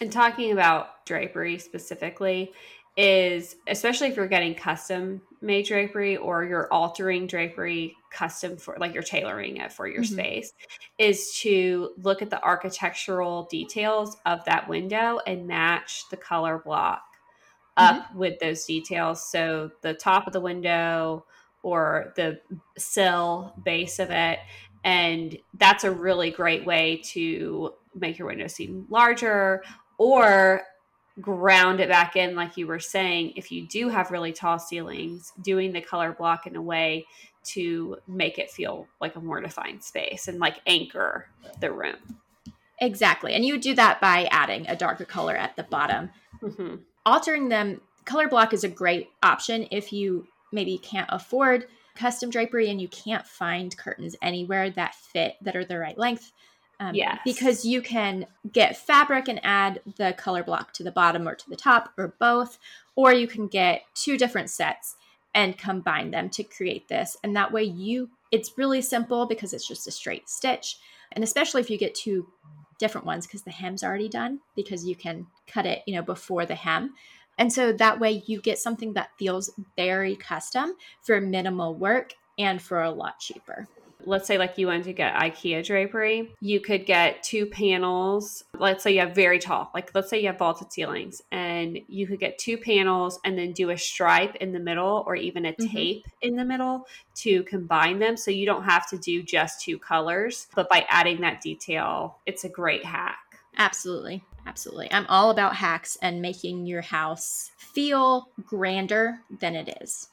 And talking about drapery specifically, is especially if you're getting custom made drapery or you're altering drapery custom for like you're tailoring it for your mm-hmm. space is to look at the architectural details of that window and match the color block up mm-hmm. with those details so the top of the window or the sill base of it and that's a really great way to make your window seem larger or ground it back in like you were saying if you do have really tall ceilings doing the color block in a way to make it feel like a more defined space and like anchor the room. Exactly and you do that by adding a darker color at the bottom. Mm-hmm. altering them color block is a great option if you maybe can't afford custom drapery and you can't find curtains anywhere that fit that are the right length um, yes. Because you can get fabric and add the color block to the bottom or to the top or both, or you can get two different sets and combine them to create this. And that way you it's really simple because it's just a straight stitch. And especially if you get two different ones because the hem's already done because you can cut it, you know, before the hem. And so that way you get something that feels very custom for minimal work and for a lot cheaper let's say like you wanted to get IKEA drapery, you could get two panels. Let's say you have very tall, like let's say you have vaulted ceilings, and you could get two panels and then do a stripe in the middle or even a mm-hmm. tape in the middle to combine them. So you don't have to do just two colors, but by adding that detail, it's a great hack. Absolutely. Absolutely. I'm all about hacks and making your house feel grander than it is.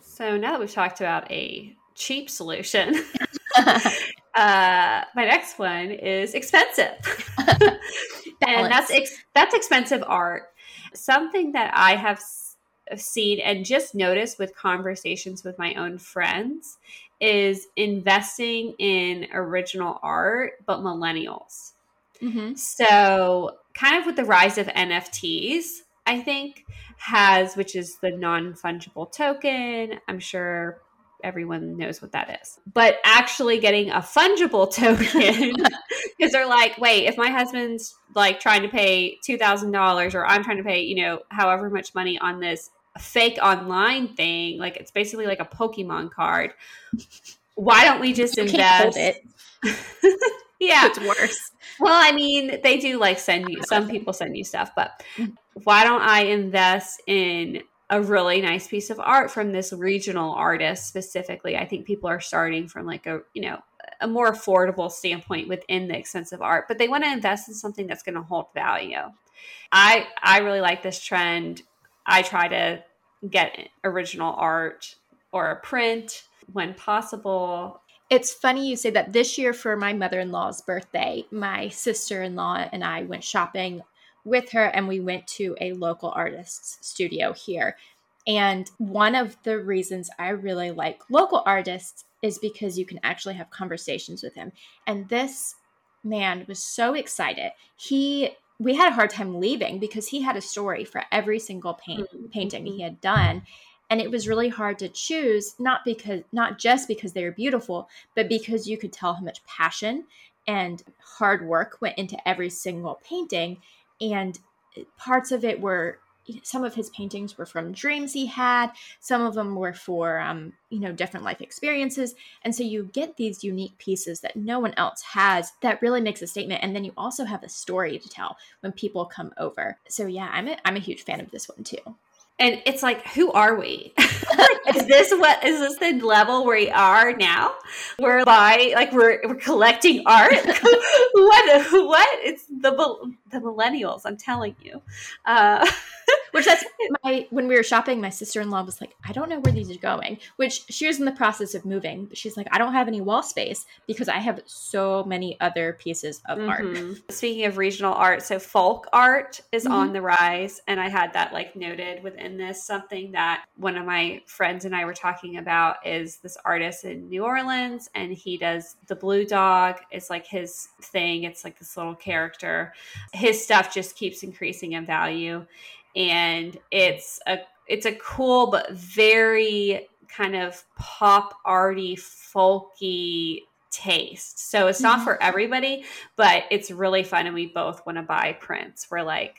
So now that we've talked about a cheap solution. [LAUGHS] uh, my next one is expensive, [LAUGHS] and that's ex- that's expensive art. Something that I have seen and just noticed with conversations with my own friends is investing in original art, but millennials. Mm-hmm. So, kind of with the rise of NFTs, I think has, which is the non fungible token. I'm sure everyone knows what that is. But actually getting a fungible [LAUGHS] token [LAUGHS] because they're like, wait, if my husband's like trying to pay $2,000 or I'm trying to pay, you know, however much money on this fake online thing, like it's basically like a Pokemon card. Why don't we just invest? it. [LAUGHS] yeah. It's worse. Well, I mean, they do like send you, some people send you stuff, but why don't I invest in a really nice piece of art from this regional artist specifically. I think people are starting from like a, you know, a more affordable standpoint within the expensive art, but they want to invest in something that's going to hold value. I I really like this trend. I try to get original art or a print when possible. It's funny you say that this year for my mother in law's birthday, my sister in law and I went shopping with her and we went to a local artist's studio here. And one of the reasons I really like local artists is because you can actually have conversations with him. And this man was so excited. He we had a hard time leaving because he had a story for every single paint, mm-hmm. painting he had done and it was really hard to choose not because not just because they were beautiful but because you could tell how much passion and hard work went into every single painting and parts of it were some of his paintings were from dreams he had some of them were for um, you know different life experiences. And so you get these unique pieces that no one else has that really makes a statement. And then you also have a story to tell when people come over. So yeah i'm a, I'm a huge fan of this one too. And it's like who are we [LAUGHS] [LAUGHS] is this what is this the level where we are now? We're by like we're we're collecting art? [LAUGHS] What what? It's the the millennials i'm telling you. Uh [LAUGHS] which that's my when we were shopping my sister-in-law was like i don't know where these are going which she was in the process of moving but she's like i don't have any wall space because i have so many other pieces of mm-hmm. art speaking of regional art so folk art is mm-hmm. on the rise and i had that like noted within this. Something that one of my friends and i were talking about is this artist in new orleans and he does the blue dog. It's like his thing. It's like this little character. His stuff just keeps increasing in value and it's a it's a cool but very kind of pop arty folky taste. So it's not mm-hmm. for everybody, but it's really fun and we both want to buy prints. We're like,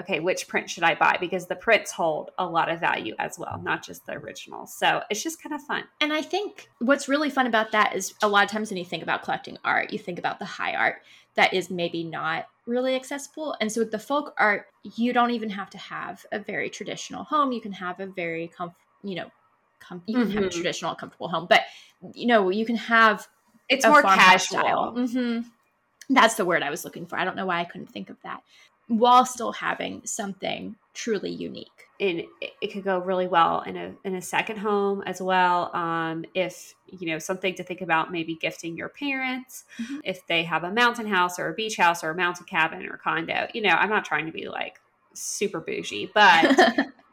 okay, which print should I buy? Because the prints hold a lot of value as well, not just the original. So it's just kind of fun. And I think what's really fun about that is a lot of times when you think about collecting art, you think about the high art that is maybe not really accessible. And so with the folk art, you don't even have to have a very traditional home. You can have a very com- you know, com- you can mm-hmm. have a mm-hmm. traditional comfortable home, but you know, you can have it's more casual. Style. Mm-hmm. That's the word I was looking for. I don't know why I couldn't think of that. While still having something truly unique. And it could go really well in a in a second home as well. Um, if you know something to think about, maybe gifting your parents mm-hmm. if they have a mountain house or a beach house or a mountain cabin or condo. You know, I'm not trying to be like super bougie, but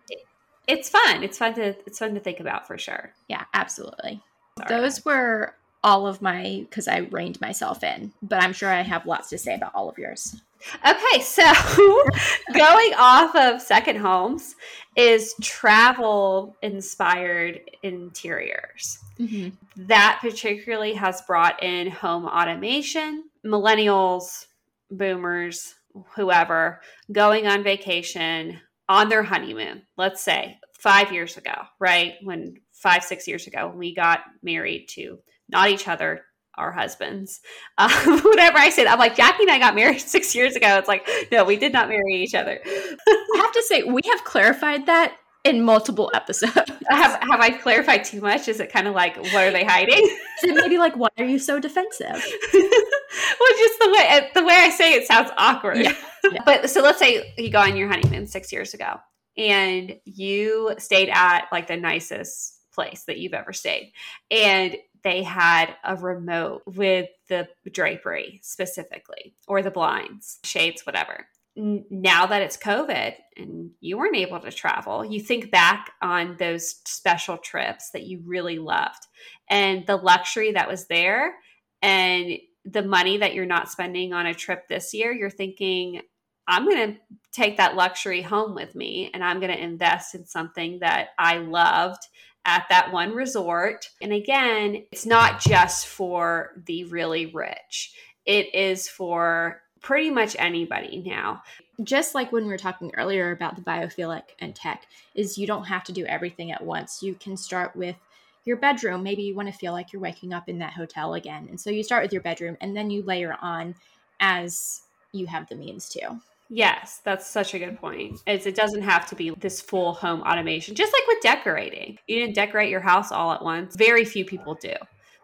it, [LAUGHS] it's fun. It's fun to it's fun to think about for sure. Yeah, absolutely. Sorry. Those were all of my because I reined myself in, but I'm sure I have lots to say about all of yours. Okay, so [LAUGHS] going off of second homes is travel inspired interiors. Mm-hmm. That particularly has brought in home automation, millennials, boomers, whoever going on vacation on their honeymoon, let's say five years ago, right? When five, six years ago, when we got married to not each other, our husbands. [LAUGHS] Um, whenever I said, I'm like, Jackie and I got married [LAUGHS] six years ago. It's like, no, we did not marry each other. I have to say, we have clarified that in multiple [LAUGHS] episodes. Have, have I clarified too much? Is it kind of like, what are they hiding? So maybe like, why are you so defensive? well, just the way the way I say it sounds awkward. Yeah. Yeah. But so let's say you go on your honeymoon six years ago, and you stayed at like the nicest place that you've ever stayed, and they had a remote with the drapery specifically or the blinds, shades, whatever. Now that it's COVID and you weren't able to travel, you think back on those special trips that you really loved and the luxury that was there and the money that you're not spending on a trip this year. You're thinking, I'm going to take that luxury home with me and I'm going to invest in something that I loved at that one resort. And again, it's not just for the really rich, it is for pretty much anybody now. Just like when we were talking earlier about the biophilic and tech, is you don't have to do everything at once. You can start with your bedroom. Maybe you want to feel like you're waking up in that hotel again. And so you start with your bedroom and then you layer on as you have the means to. Yes, that's such a good point. Is it doesn't have to be this full home automation. Just like with decorating. You didn't decorate your house all at once. Very few people do.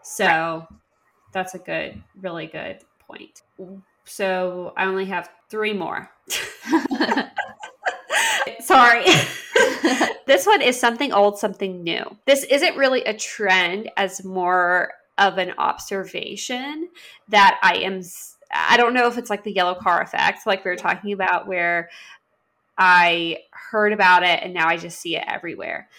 So right. that's a good, really good point. So I only have three more. [LAUGHS] Sorry. [LAUGHS] this one is something old, something new. This isn't really a trend as more of an observation that I am I don't know if it's like the yellow car effect, like we were talking about, where I heard about it and now I just see it everywhere.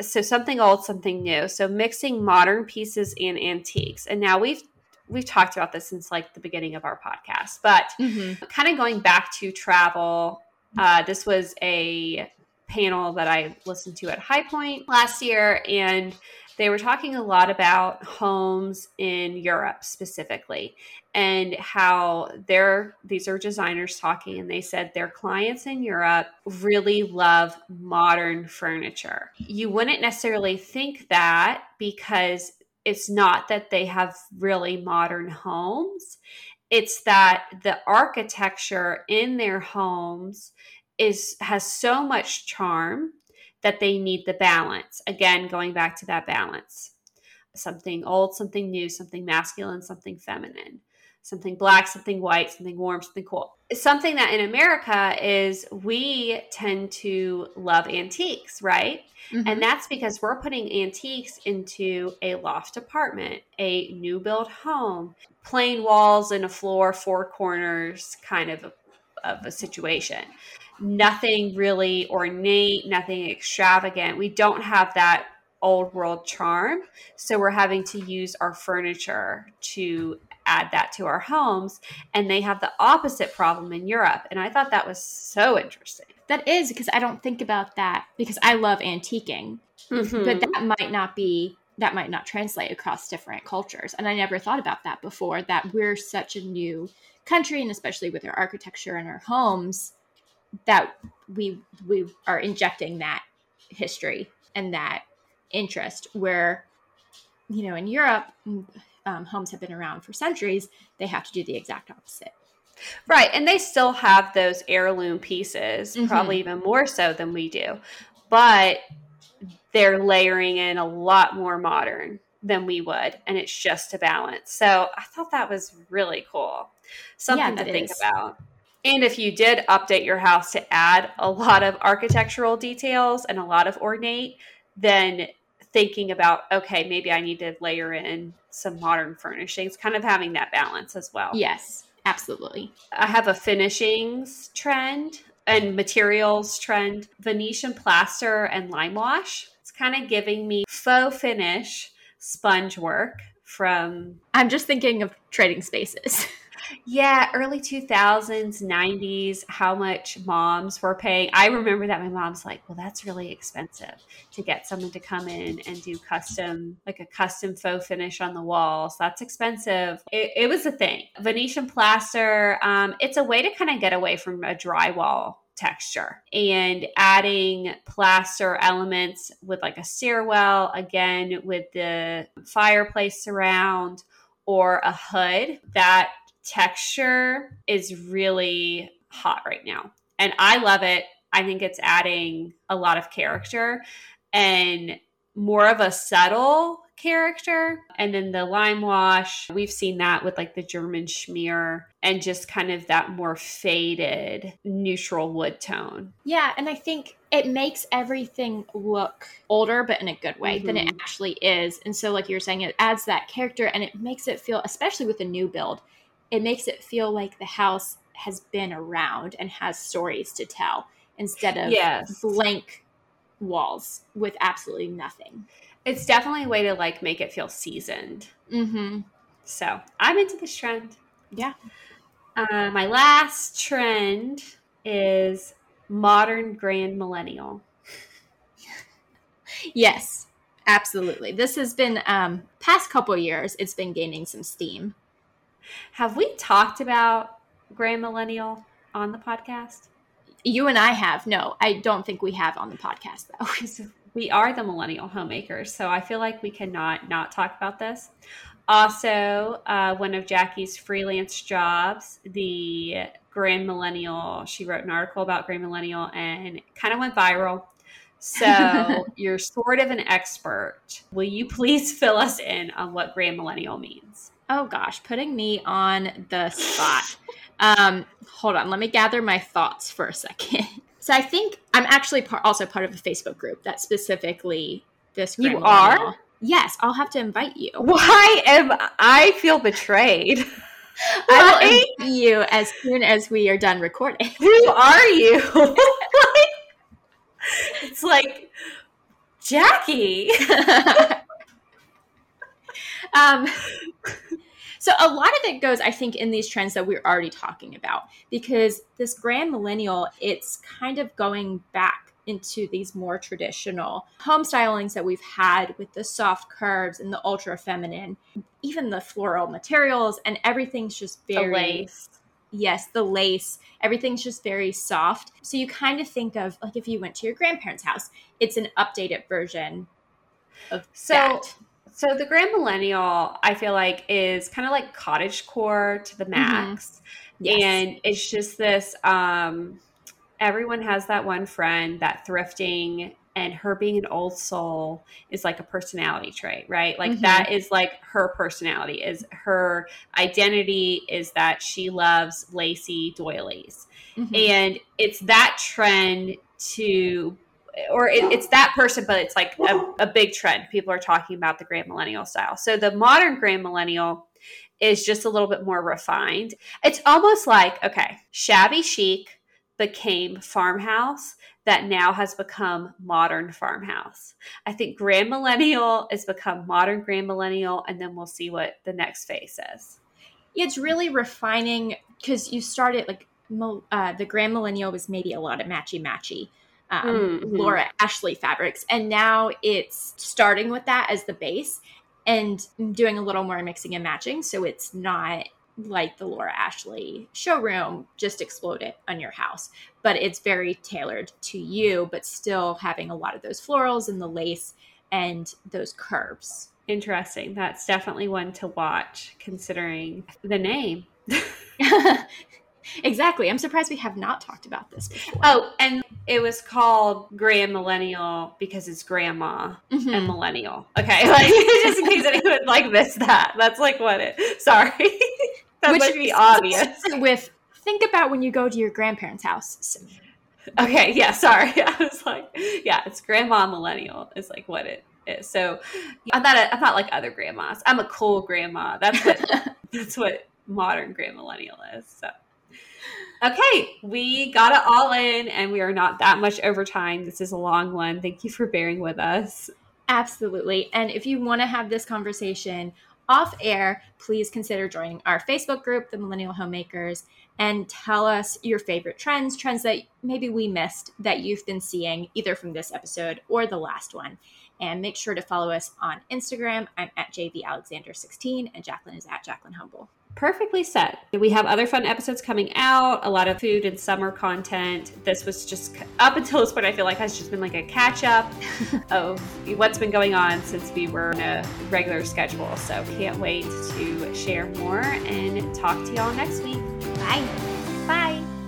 So something old, something new. So mixing modern pieces and antiques. And now we've we've talked about this since like the beginning of our podcast, but mm-hmm. kind of going back to travel. Uh, this was a panel that I listened to at High Point last year, and they were talking a lot about homes in Europe specifically and how they're these are designers talking and they said their clients in Europe really love modern furniture. You wouldn't necessarily think that because it's not that they have really modern homes. It's that the architecture in their homes is has so much charm that they need the balance. Again, going back to that balance something old, something new, something masculine, something feminine, something black, something white, something warm, something cool. Something that in America is we tend to love antiques, right? Mm-hmm. And that's because we're putting antiques into a loft apartment, a new build home, plain walls and a floor, four corners kind of a, of a situation. Nothing really ornate, nothing extravagant. We don't have that old world charm. So we're having to use our furniture to add that to our homes. And they have the opposite problem in Europe. And I thought that was so interesting. That is because I don't think about that because I love antiquing, mm-hmm. but that might not be that might not translate across different cultures. And I never thought about that before that we're such a new country and especially with our architecture and our homes that we we are injecting that history and that interest where you know in europe um, homes have been around for centuries they have to do the exact opposite right and they still have those heirloom pieces mm-hmm. probably even more so than we do but they're layering in a lot more modern than we would and it's just a balance. So i thought that was really cool. Something yeah, to think is. about. And if you did update your house to add a lot of architectural details and a lot of ornate then thinking about okay maybe i need to layer in some modern furnishings kind of having that balance as well. Yes absolutely. I have a finishings trend and materials trend. Venetian plaster and lime wash. It's kind of giving me faux finish sponge work from i'm just thinking of trading spaces [LAUGHS] Yeah, early 2000s, 90s, how much moms were paying. I remember that my mom's like, well, that's really expensive to get someone to come in and do custom, like a custom faux finish on the walls. That's expensive. It, it was a thing. Venetian plaster, um, it's a way to kind of get away from a drywall texture and adding plaster elements with like a stairwell again with the fireplace surround or a hood that texture is really hot right now. And I love it. I think it's adding a lot of character and more of a subtle character. And then the lime wash, we've seen that with like the German schmear and just kind of that more faded neutral wood tone. Yeah. And I think it makes everything look older, but in a good way mm-hmm. than it mm-hmm. actually is. And so, like you're saying, it adds that character and it makes it feel, especially with a new build, it makes it feel like the house has been around and has stories to tell instead of yes. blank walls with absolutely nothing. It's definitely a way to like make it feel seasoned. Mm-hmm. So I'm into this trend. Yeah. Uh, my last trend is modern grand millennial. yes, absolutely. This has been um, past couple years. It's been gaining some steam. Have we talked about Grand Millennial on the podcast? You and I have. No, I don't think we have on the podcast though. [LAUGHS] we are the millennial homemakers, so I feel like we cannot not talk about this. Also, uh, one of Jackie's freelance jobs, the Grand Millennial, she wrote an article about Grand Millennial and kind of went viral. So [LAUGHS] you're sort of an expert. Will you please fill us in on what Grand Millennial means? Oh gosh, putting me on the spot. Um, hold on, let me gather my thoughts for a second. So I think I'm actually also part of a Facebook group that specifically this. You are? Yes, I'll have to invite you. Why am I feel betrayed? I will invite you as soon as we are done recording. [LAUGHS] Who are you? [LAUGHS] it's like Jackie. [LAUGHS] um, so a lot of it goes, I think, in these trends that we're already talking about, because this grand millennial, it's kind of going back into these more traditional home stylings that we've had with the soft curves and the ultra feminine, even the floral materials, and everything's just very lace. yes, the lace, everything's just very soft. So you kind of think of like if you went to your grandparents' house, it's an updated version of so, that. So the Grand Millennial, I feel like, is kind of like cottage core to the mm-hmm. max. Mm-hmm. Yes. And it's just this um everyone has that one friend that thrifting and her being an old soul is like a personality trait right like mm-hmm. that is like her personality is her identity is that she loves lacy doilies mm-hmm. and it's that trend to or it, it's that person but it's like a, a big trend people are talking about the grand millennial style so the modern grand millennial is just a little bit more refined it's almost like okay shabby chic became farmhouse that now has become modern farmhouse. I think grand millennial has become modern grand millennial, and then we'll see what the next phase is. It's really refining because you started like uh, the grand millennial was maybe a lot of matchy matchy. Um, mm-hmm. Laura Ashley fabrics, and now it's starting with that as the base and doing a little more mixing and matching. So it's not like the Laura Ashley showroom just explode it on your house, but it's very tailored to you, but still having a lot of those florals and the lace and those curves. Interesting. That's definitely one to watch considering the name. [LAUGHS] [LAUGHS] exactly. I'm surprised we have not talked about this before. Oh, and it was called Grand Millennial because it's grandma mm-hmm. and millennial. Okay, [LAUGHS] like just in case anyone like missed that. That's like what it. Sorry. [LAUGHS] that Which might be obvious. With think about when you go to your grandparents' house. Okay, yeah, sorry. [LAUGHS] I was like, yeah, it's grandma millennial is like what it is. So I'm not a, I'm not like other grandmas. I'm a cool grandma. That's what that's what modern grand millennial is. So Okay, we got it all in and we are not that much over time. This is a long one. Thank you for bearing with us. Absolutely. And if you want to have this conversation off air, please consider joining our Facebook group, the Millennial Homemakers, and tell us your favorite trends, trends that maybe we missed that you've been seeing either from this episode or the last one. And make sure to follow us on Instagram. I'm at JV Alexander16 and Jaclyn is at Jaclyn Humble perfectly set. We have other fun episodes coming out, a lot of food and summer content. This was just up until this point, I feel like has just been like a catch up [LAUGHS] of what's been going on since we were in a regular schedule. So can't wait to share more and talk to y'all next week. Bye. Bye.